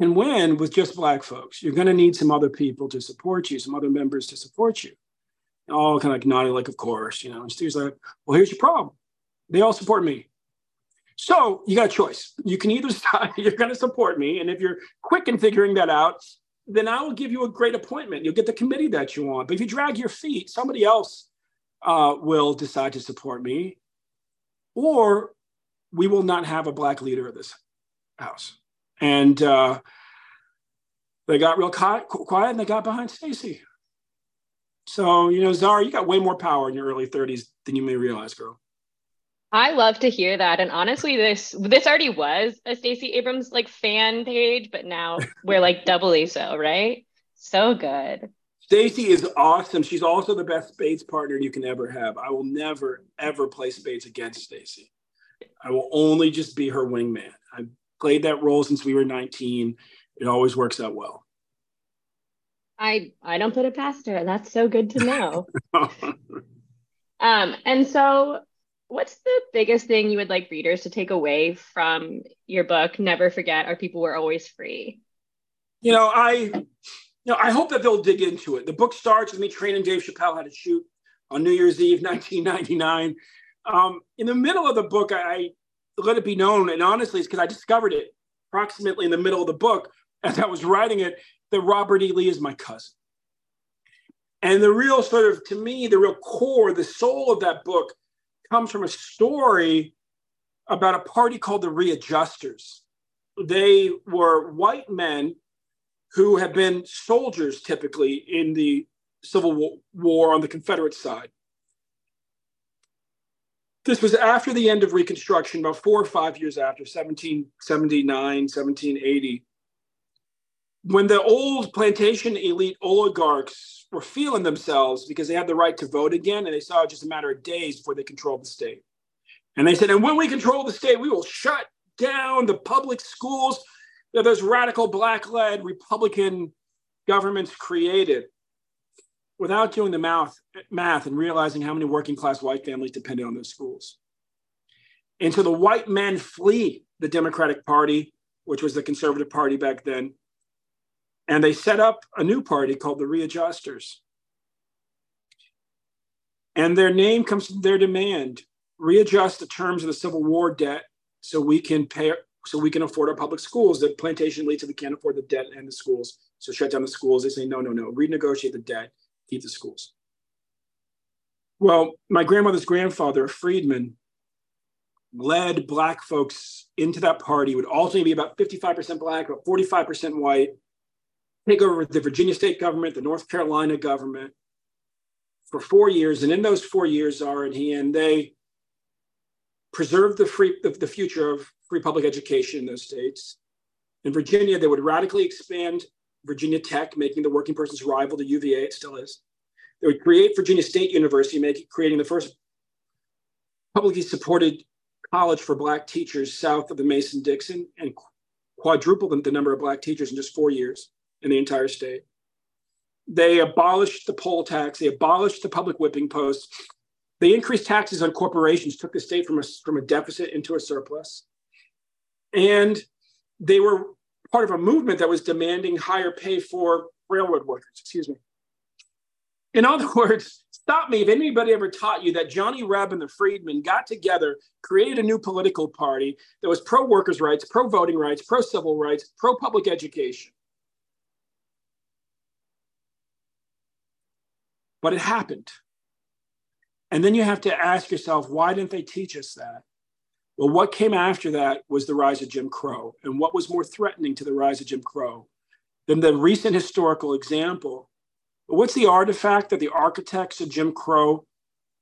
can win with just black folks. You're going to need some other people to support you, some other members to support you. All kind of like nodding, like, of course, you know. And Steve's like, well, here's your problem. They all support me. So you got a choice. You can either decide you're going to support me. And if you're quick in figuring that out, then I will give you a great appointment. You'll get the committee that you want. But if you drag your feet, somebody else uh, will decide to support me, or we will not have a black leader of this house. And uh, they got real quiet, and they got behind Stacey. So, you know, Zara, you got way more power in your early 30s than you may realize, girl. I love to hear that. And honestly, this this already was a Stacey Abrams like fan page, but now we're like doubly so, right? So good. Stacey is awesome. She's also the best spades partner you can ever have. I will never ever play spades against Stacey. I will only just be her wingman. I've played that role since we were 19. It always works out well. I I don't put it past her. That's so good to know. um, and so what's the biggest thing you would like readers to take away from your book, Never Forget Our People Were Always Free? You know, I you know, I hope that they'll dig into it. The book starts with me training Dave Chappelle how to shoot on New Year's Eve, 1999. Um, in the middle of the book, I, let it be known, and honestly, it's because I discovered it approximately in the middle of the book as I was writing it that Robert E. Lee is my cousin. And the real sort of, to me, the real core, the soul of that book comes from a story about a party called the Readjusters. They were white men who had been soldiers typically in the Civil War on the Confederate side. This was after the end of Reconstruction, about four or five years after, 1779, 1780, when the old plantation elite oligarchs were feeling themselves because they had the right to vote again, and they saw it just a matter of days before they controlled the state. And they said, and when we control the state, we will shut down the public schools that those radical black led Republican governments created without doing the math, math and realizing how many working class white families depended on those schools. And so the white men flee the Democratic Party, which was the conservative party back then, and they set up a new party called the Readjusters. And their name comes from their demand readjust the terms of the Civil War debt so we can pay so we can afford our public schools. The plantation elites, we can't afford the debt and the schools, so shut down the schools. They say no, no, no, renegotiate the debt keep the schools. Well, my grandmother's grandfather, a Freedman, led black folks into that party, would ultimately be about 55% black, about 45% white, take over the Virginia state government, the North Carolina government for four years. And in those four years, Zara and he and they preserved the free the, future of free public education in those states. In Virginia, they would radically expand Virginia Tech, making the working person's rival to UVA. It still is. They would create Virginia State University, making creating the first publicly supported college for Black teachers south of the Mason Dixon, and quadrupled the number of Black teachers in just four years in the entire state. They abolished the poll tax. They abolished the public whipping post. They increased taxes on corporations, took the state from a, from a deficit into a surplus. And they were part of a movement that was demanding higher pay for railroad workers, excuse me. In other words, stop me if anybody ever taught you that Johnny Reb and the Freedmen got together, created a new political party that was pro workers' rights, pro voting rights, pro civil rights, pro public education. But it happened. And then you have to ask yourself, why didn't they teach us that? Well, what came after that was the rise of Jim Crow. And what was more threatening to the rise of Jim Crow than the recent historical example? What's the artifact that the architects of Jim Crow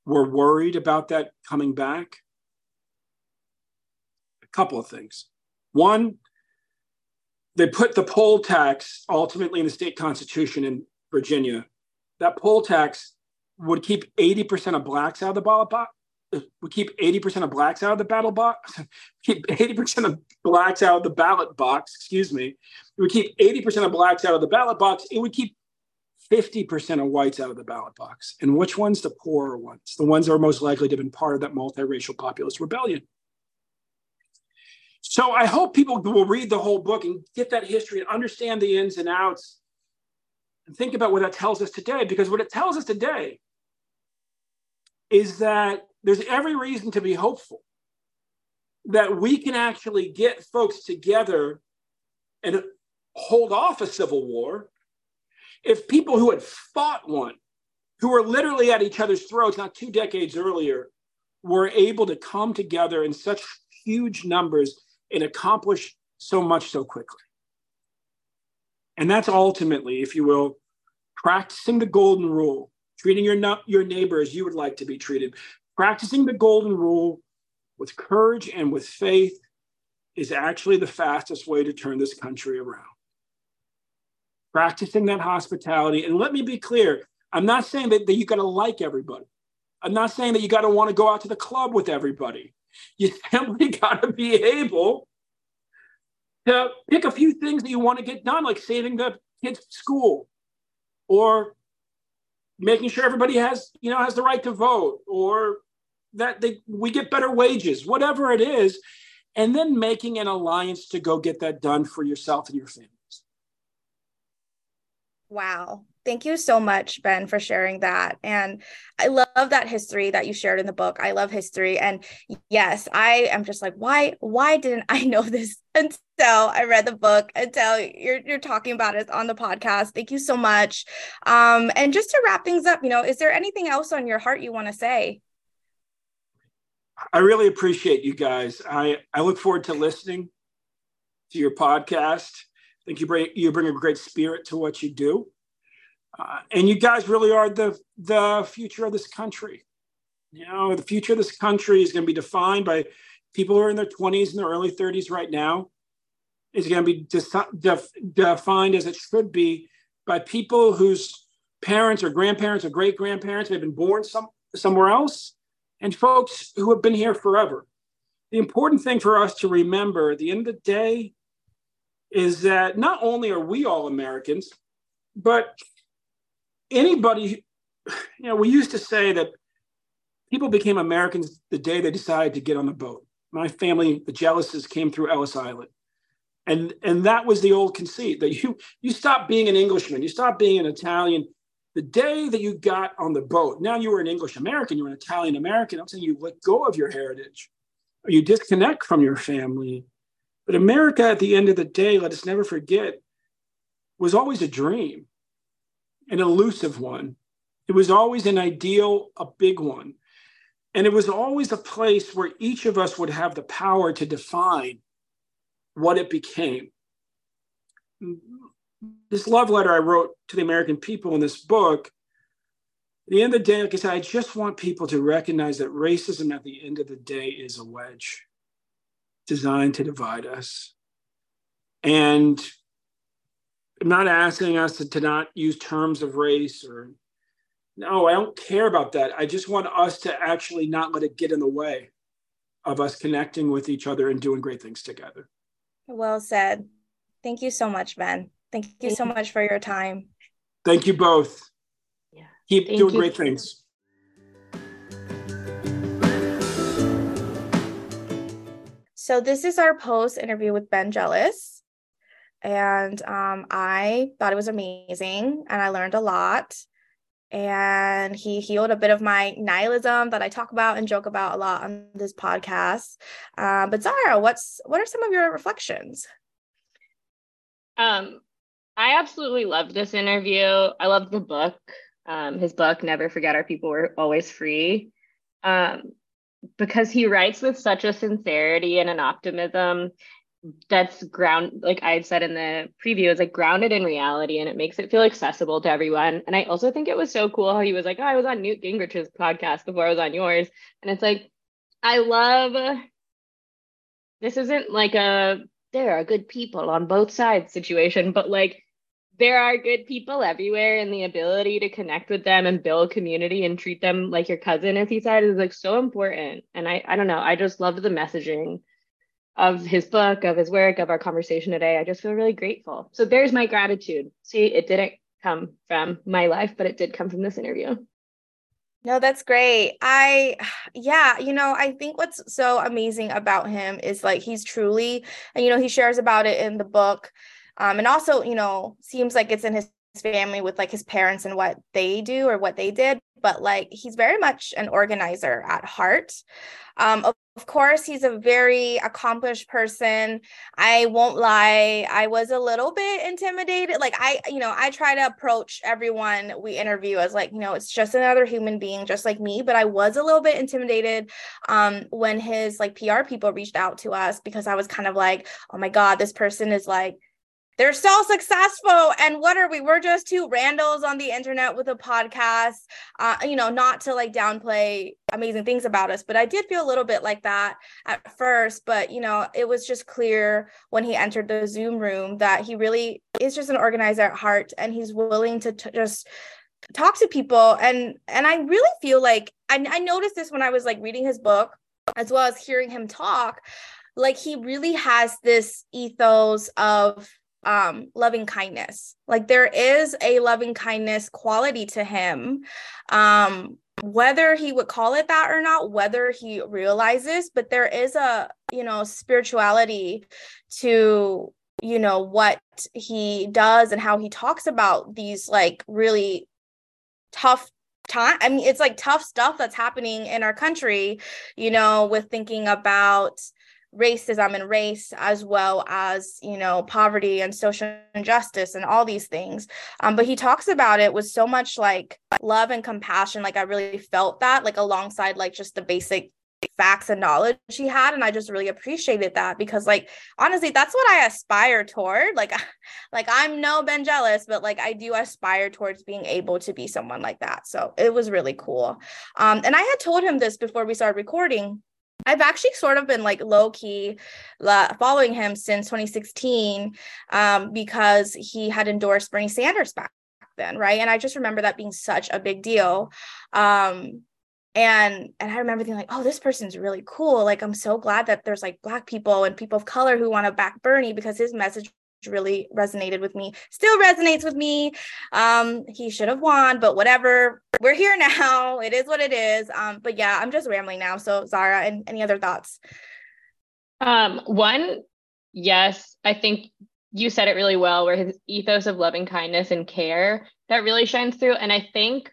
were worried about that coming back? A couple of things. One, they put the poll tax ultimately in the state constitution in Virginia. That poll tax would keep 80% of blacks out of the ballot box. Would keep 80% of blacks out of the battle box. keep 80% of blacks out of the ballot box. Excuse me. It would keep 80% of blacks out of the ballot box. It would keep 50% of whites out of the ballot box. And which ones? The poorer ones, the ones that are most likely to have been part of that multiracial populist rebellion. So I hope people will read the whole book and get that history and understand the ins and outs and think about what that tells us today. Because what it tells us today is that there's every reason to be hopeful that we can actually get folks together and hold off a civil war if people who had fought one, who were literally at each other's throats not two decades earlier, were able to come together in such huge numbers and accomplish so much so quickly. And that's ultimately, if you will, practicing the golden rule, treating your, your neighbor as you would like to be treated. Practicing the golden rule with courage and with faith is actually the fastest way to turn this country around practicing that hospitality. And let me be clear I'm not saying that, that you got to like everybody. I'm not saying that you got to want to go out to the club with everybody. You simply got to be able to pick a few things that you want to get done, like saving the kids' school or making sure everybody has, you know, has the right to vote or that they, we get better wages, whatever it is, and then making an alliance to go get that done for yourself and your families Wow. Thank you so much, Ben, for sharing that. And I love that history that you shared in the book. I love history. And yes, I am just like, why, why didn't I know this until I read the book, until you're you're talking about it on the podcast? Thank you so much. Um, and just to wrap things up, you know, is there anything else on your heart you want to say? I really appreciate you guys. I, I look forward to listening to your podcast I think you bring you bring a great spirit to what you do, uh, and you guys really are the the future of this country. You know, the future of this country is going to be defined by people who are in their 20s and their early 30s right now. Is going to be def, defined as it should be by people whose parents or grandparents or great grandparents may have been born some, somewhere else, and folks who have been here forever. The important thing for us to remember at the end of the day is that not only are we all Americans, but anybody, you know, we used to say that people became Americans the day they decided to get on the boat. My family, the Jealouses, came through Ellis Island. And, and that was the old conceit that you, you stop being an Englishman, you stop being an Italian. The day that you got on the boat, now you were an English American, you were an Italian American. I'm saying you let go of your heritage, or you disconnect from your family, but America, at the end of the day, let us never forget, was always a dream, an elusive one. It was always an ideal, a big one. And it was always a place where each of us would have the power to define what it became. This love letter I wrote to the American people in this book, at the end of the day, like I said, I just want people to recognize that racism at the end of the day is a wedge designed to divide us. And I'm not asking us to, to not use terms of race or no, I don't care about that. I just want us to actually not let it get in the way of us connecting with each other and doing great things together. Well said. Thank you so much, Ben. Thank you so much for your time. Thank you both. Yeah. Keep Thank doing you. great things. So this is our post interview with Ben Jealous. And um, I thought it was amazing and I learned a lot. And he healed a bit of my nihilism that I talk about and joke about a lot on this podcast. Uh, but Zara, what's what are some of your reflections? Um, I absolutely loved this interview. I loved the book. um, his book, Never Forget Our People Were Always Free, um, because he writes with such a sincerity and an optimism that's ground like I said in the preview is like grounded in reality and it makes it feel accessible to everyone. And I also think it was so cool how he was like, oh, I was on Newt Gingrich's podcast before I was on yours. And it's like, I love this isn't like a there are good people on both sides situation, but like there are good people everywhere and the ability to connect with them and build community and treat them like your cousin as he said is like so important and i i don't know i just loved the messaging of his book of his work of our conversation today. I just feel really grateful. So there's my gratitude. See it didn't come from my life but it did come from this interview. No, that's great. I, yeah, you know, I think what's so amazing about him is like he's truly, and you know, he shares about it in the book. Um, and also, you know, seems like it's in his family with like his parents and what they do or what they did, but like he's very much an organizer at heart. Um, of, of course, he's a very accomplished person. I won't lie, I was a little bit intimidated. Like, I, you know, I try to approach everyone we interview as like, you know, it's just another human being just like me, but I was a little bit intimidated um, when his like PR people reached out to us because I was kind of like, oh my God, this person is like, they're so successful. And what are we? We're just two randals on the internet with a podcast uh, you know not to like downplay amazing things about us but i did feel a little bit like that at first but you know it was just clear when he entered the zoom room that he really is just an organizer at heart and he's willing to t- just talk to people. And and i really feel like I, I noticed this when i was like reading his book as well as hearing him talk like he really has this ethos of um loving kindness. Like there is a loving kindness quality to him. Um whether he would call it that or not whether he realizes but there is a you know spirituality to you know what he does and how he talks about these like really tough time i mean it's like tough stuff that's happening in our country you know with thinking about racism and race as well as you know poverty and social injustice and all these things. Um, but he talks about it with so much like love and compassion. Like i really felt that like alongside like just the basic facts and knowledge he had. And i just really appreciated that because like honestly that's what i aspire toward. Like like i'm no ben jealous but like i do aspire towards being able to be someone like that. So it was really cool. Um and i had told him this before we started recording I've actually sort of been like low key following him since 2016 um, because he had endorsed Bernie Sanders back then, right? And I just remember that being such a big deal. Um, and and I remember thinking like, oh, this person's really cool. Like, I'm so glad that there's like black people and people of color who want to back Bernie because his message really resonated with me still resonates with me. Um he should have won but whatever. We're here now. It is what it is. Um but yeah i'm just rambling now. So zara and any other thoughts? Um one yes i think you said it really well where his ethos of loving kindness and care that really shines through. And i think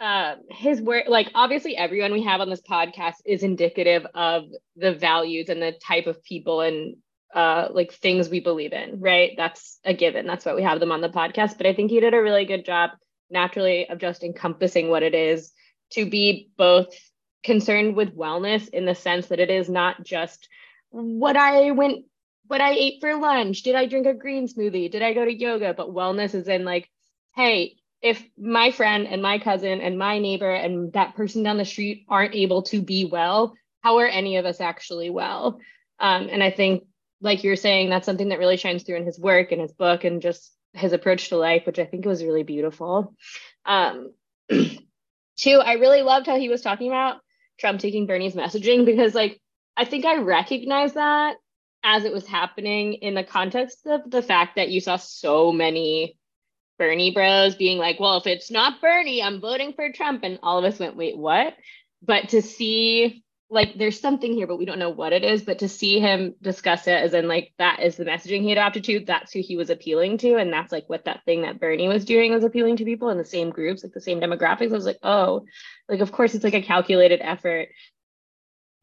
uh, his work, like obviously everyone we have on this podcast is indicative of the values and the type of people and uh like things we believe in right? That's a given. That's why we have them on the podcast. But i think he did a really good job naturally of just encompassing what it is to be both concerned with wellness in the sense that it is not just what i went what i ate for lunch did i drink a green smoothie did i go to yoga but wellness is in like hey if my friend and my cousin and my neighbor and that person down the street aren't able to be well how are any of us actually well? Um, and i think like you're saying, that's something that really shines through in his work and his book and just his approach to life, which I think was really beautiful. Um, two, I really loved how he was talking about Trump taking Bernie's messaging because, like, I think I recognize that as it was happening in the context of the fact that you saw so many Bernie bros being like, well, if it's not Bernie, I'm voting for Trump. And all of us went, wait, what? But to see like there's something here, but we don't know what it is. But to see him discuss it as in like that is the messaging he adopted to, that's who he was appealing to. And that's like what that thing that Bernie was doing was appealing to people in the same groups, like the same demographics. I was like, oh, like of course it's like a calculated effort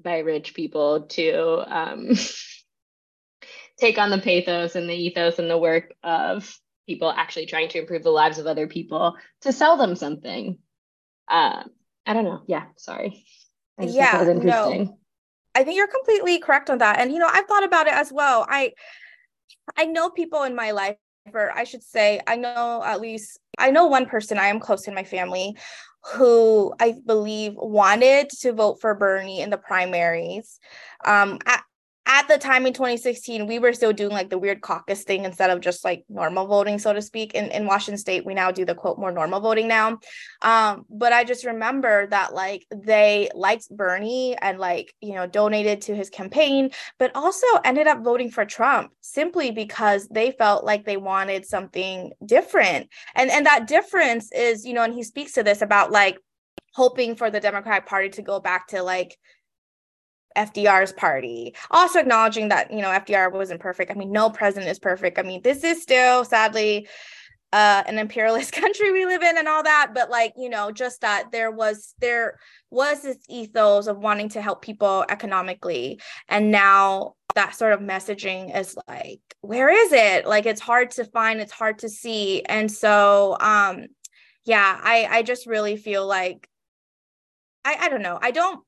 by rich people to um take on the pathos and the ethos and the work of people actually trying to improve the lives of other people to sell them something. Uh, I don't know. Yeah, sorry. Yeah, no. I think you're completely correct on that. And you know, I've thought about it as well. I I know people in my life, or I should say, I know at least I know one person I am close to in my family who I believe wanted to vote for Bernie in the primaries. Um, at, at the time in 2016, we were still doing like the weird caucus thing instead of just like normal voting, so to speak. In, in Washington state, we now do the quote more normal voting now. Um, but I just remember that like they liked Bernie and like, you know, donated to his campaign, but also ended up voting for Trump simply because they felt like they wanted something different. And and that difference is, you know, and he speaks to this about like hoping for the Democratic Party to go back to like FDR's party. Also acknowledging that, you know, FDR wasn't perfect. I mean, no president is perfect. I mean, this is still sadly uh, an imperialist country we live in and all that, but like, you know, just that there was there was this ethos of wanting to help people economically. And now that sort of messaging is like, where is it? Like it's hard to find, it's hard to see. And so um yeah, I I just really feel like I I don't know. I don't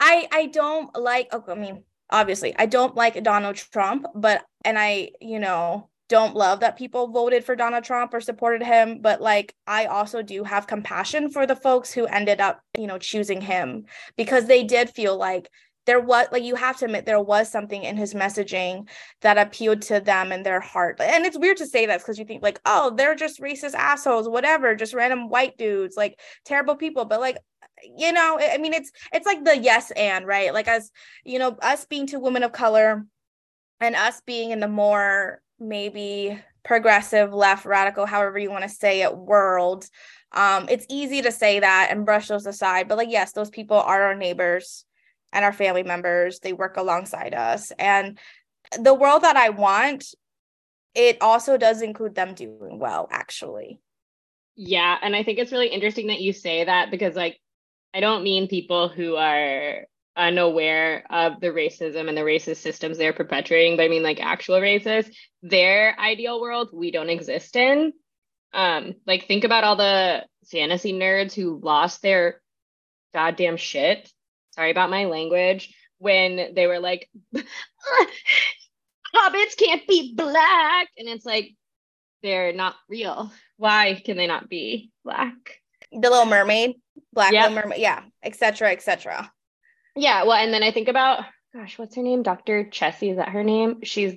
I I don't like oh, I mean obviously I don't like Donald Trump but and I you know don't love that people voted for Donald Trump or supported him but like I also do have compassion for the folks who ended up you know choosing him because they did feel like there was like you have to admit there was something in his messaging that appealed to them in their heart. And it's weird to say that because you think like oh they're just racist assholes whatever just random white dudes like terrible people. But like you know i mean it's it's like the yes and right? Like as you know us being two women of color and us being in the more maybe progressive left radical however you want to say it world um it's easy to say that and brush those aside. But like yes those people are our neighbors and our family members they work alongside us and the world that i want it also does include them doing well actually yeah and i think it's really interesting that you say that because like I don't mean people who are unaware of the racism and the racist systems they're perpetuating, but I mean like actual racists. Their ideal world we don't exist in. Um, like think about all the fantasy nerds who lost their goddamn shit. Sorry about my language. When they were like, hobbits can't be black. And it's like, they're not real. Why can they not be black? The Little Mermaid. Black yep. Mermaid, yeah, etc., etc. Yeah, well, and then I think about, gosh, what's her name? Dr. Chessie, is that her name? She's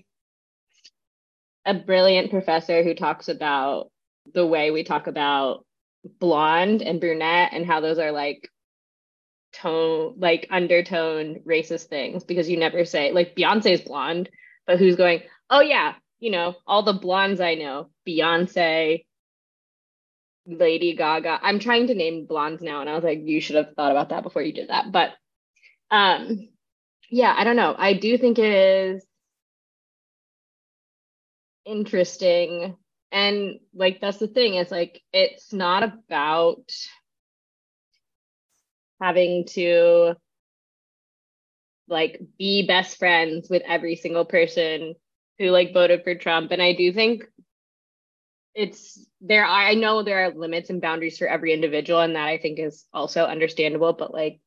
a brilliant professor who talks about the way we talk about blonde and brunette and how those are like tone, like undertone racist things because you never say, like, Beyonce's blonde, but who's going, oh, yeah, you know, all the blondes I know, Beyonce, Lady Gaga. I'm trying to name blondes now, and I was like, you should have thought about that before you did that. But um, yeah, I don't know. I do think it is interesting. And like that's the thing, is like it's not about having to like be best friends with every single person who like voted for Trump. And I do think it's there are, i know there are limits and boundaries for every individual and that i think is also understandable. But like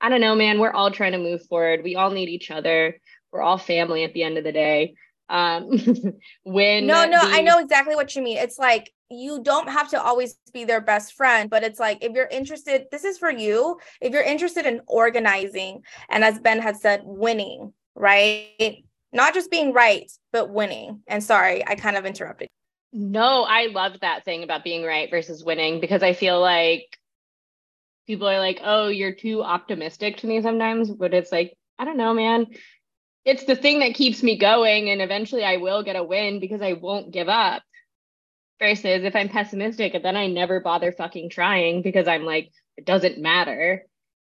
i don't know man we're all trying to move forward. We all need each other. We're all family at the end of the day. Um when no no the- i know exactly what you mean. It's like you don't have to always be their best friend but it's like if you're interested this is for you if you're interested in organizing and as ben had said winning right not just being right but winning and sorry i kind of interrupted no, I love that thing about being right versus winning because I feel like people are like, oh, you're too optimistic to me sometimes. But it's like, I don't know, man. It's the thing that keeps me going. And eventually I will get a win because I won't give up. Versus if I'm pessimistic then I never bother fucking trying because I'm like, it doesn't matter.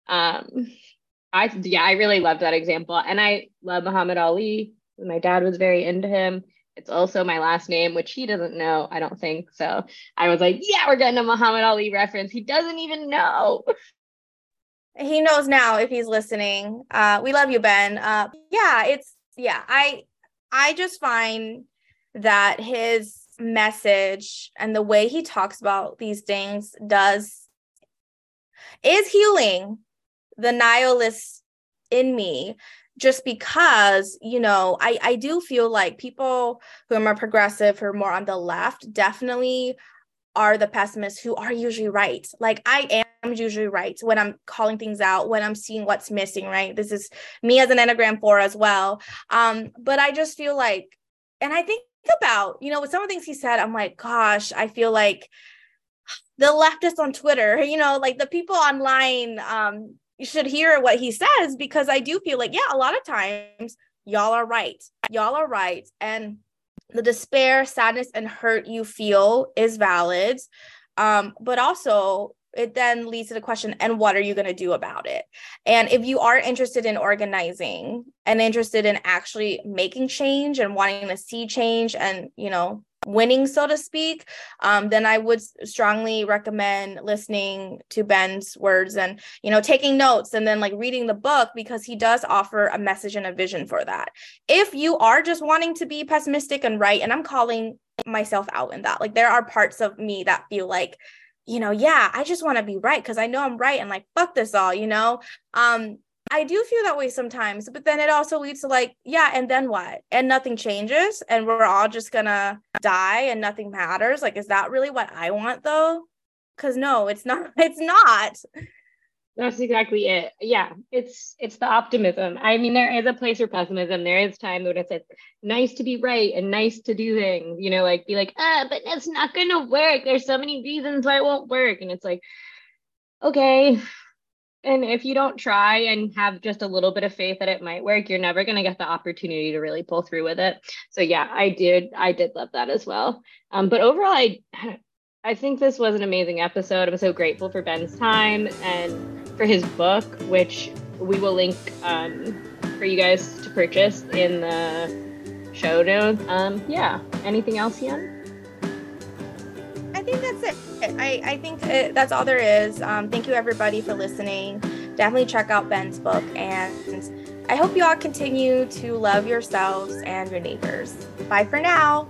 Um, I, yeah, I really love that example. And I love Muhammad Ali. My dad was very into him it's also my last name, which he doesn't know, I don't think. So I was like, yeah, we're getting a Muhammad Ali reference. He doesn't even know. He knows now if he's listening. Uh, we love you, Ben. Uh, yeah, it's yeah, I I just find that his message and the way he talks about these things does is healing the nihilist in me just because you know i i do feel like people who are more progressive who are more on the left definitely are the pessimists who are usually right. Like i am usually right when i'm calling things out when i'm seeing what's missing right? This is me as an enneagram 4 as well. Um but i just feel like and i think about you know with some of the things he said i'm like gosh i feel like the leftists on twitter you know like the people online um you should hear what he says because I do feel like, yeah, a lot of times y'all are right. Y'all are right. And the despair, sadness, and hurt you feel is valid. Um, but also it then leads to the question and what are you going to do about it and if you are interested in organizing and interested in actually making change and wanting to see change and you know winning, so to speak, um, then I would strongly recommend listening to Ben's words and, you know, taking notes and then like reading the book because he does offer a message and a vision for that. If you are just wanting to be pessimistic and right, and I'm calling myself out in that, like there are parts of me that feel like, you know, yeah, I just want to be right because I know I'm right and like, fuck this all, you know? Um, I do feel that way sometimes, but then it also leads to like, yeah, and then what? And nothing changes and we're all just gonna die and nothing matters. Like, is that really what I want though? Cause no, it's not, it's not. That's exactly it. Yeah, it's it's the optimism. I mean, there is a place for pessimism. There is time when it's like nice to be right and nice to do things, you know, like be like, ah, but it's not gonna work. There's so many reasons why it won't work. And it's like, okay, and if you don't try and have just a little bit of faith that it might work, you're never to get the opportunity to really pull through with it. So yeah, I did I did love that as well. Um, but overall, I I think this was an amazing episode. I'm so grateful for Ben's time and for his book, which we will link um, for you guys to purchase in the show notes. Um, yeah. Anything else, Ian? I think that's it. I, I think it, that's all there is. Um, thank you, everybody, for listening. Definitely check out Ben's book. And I hope you all continue to love yourselves and your neighbors. Bye for now.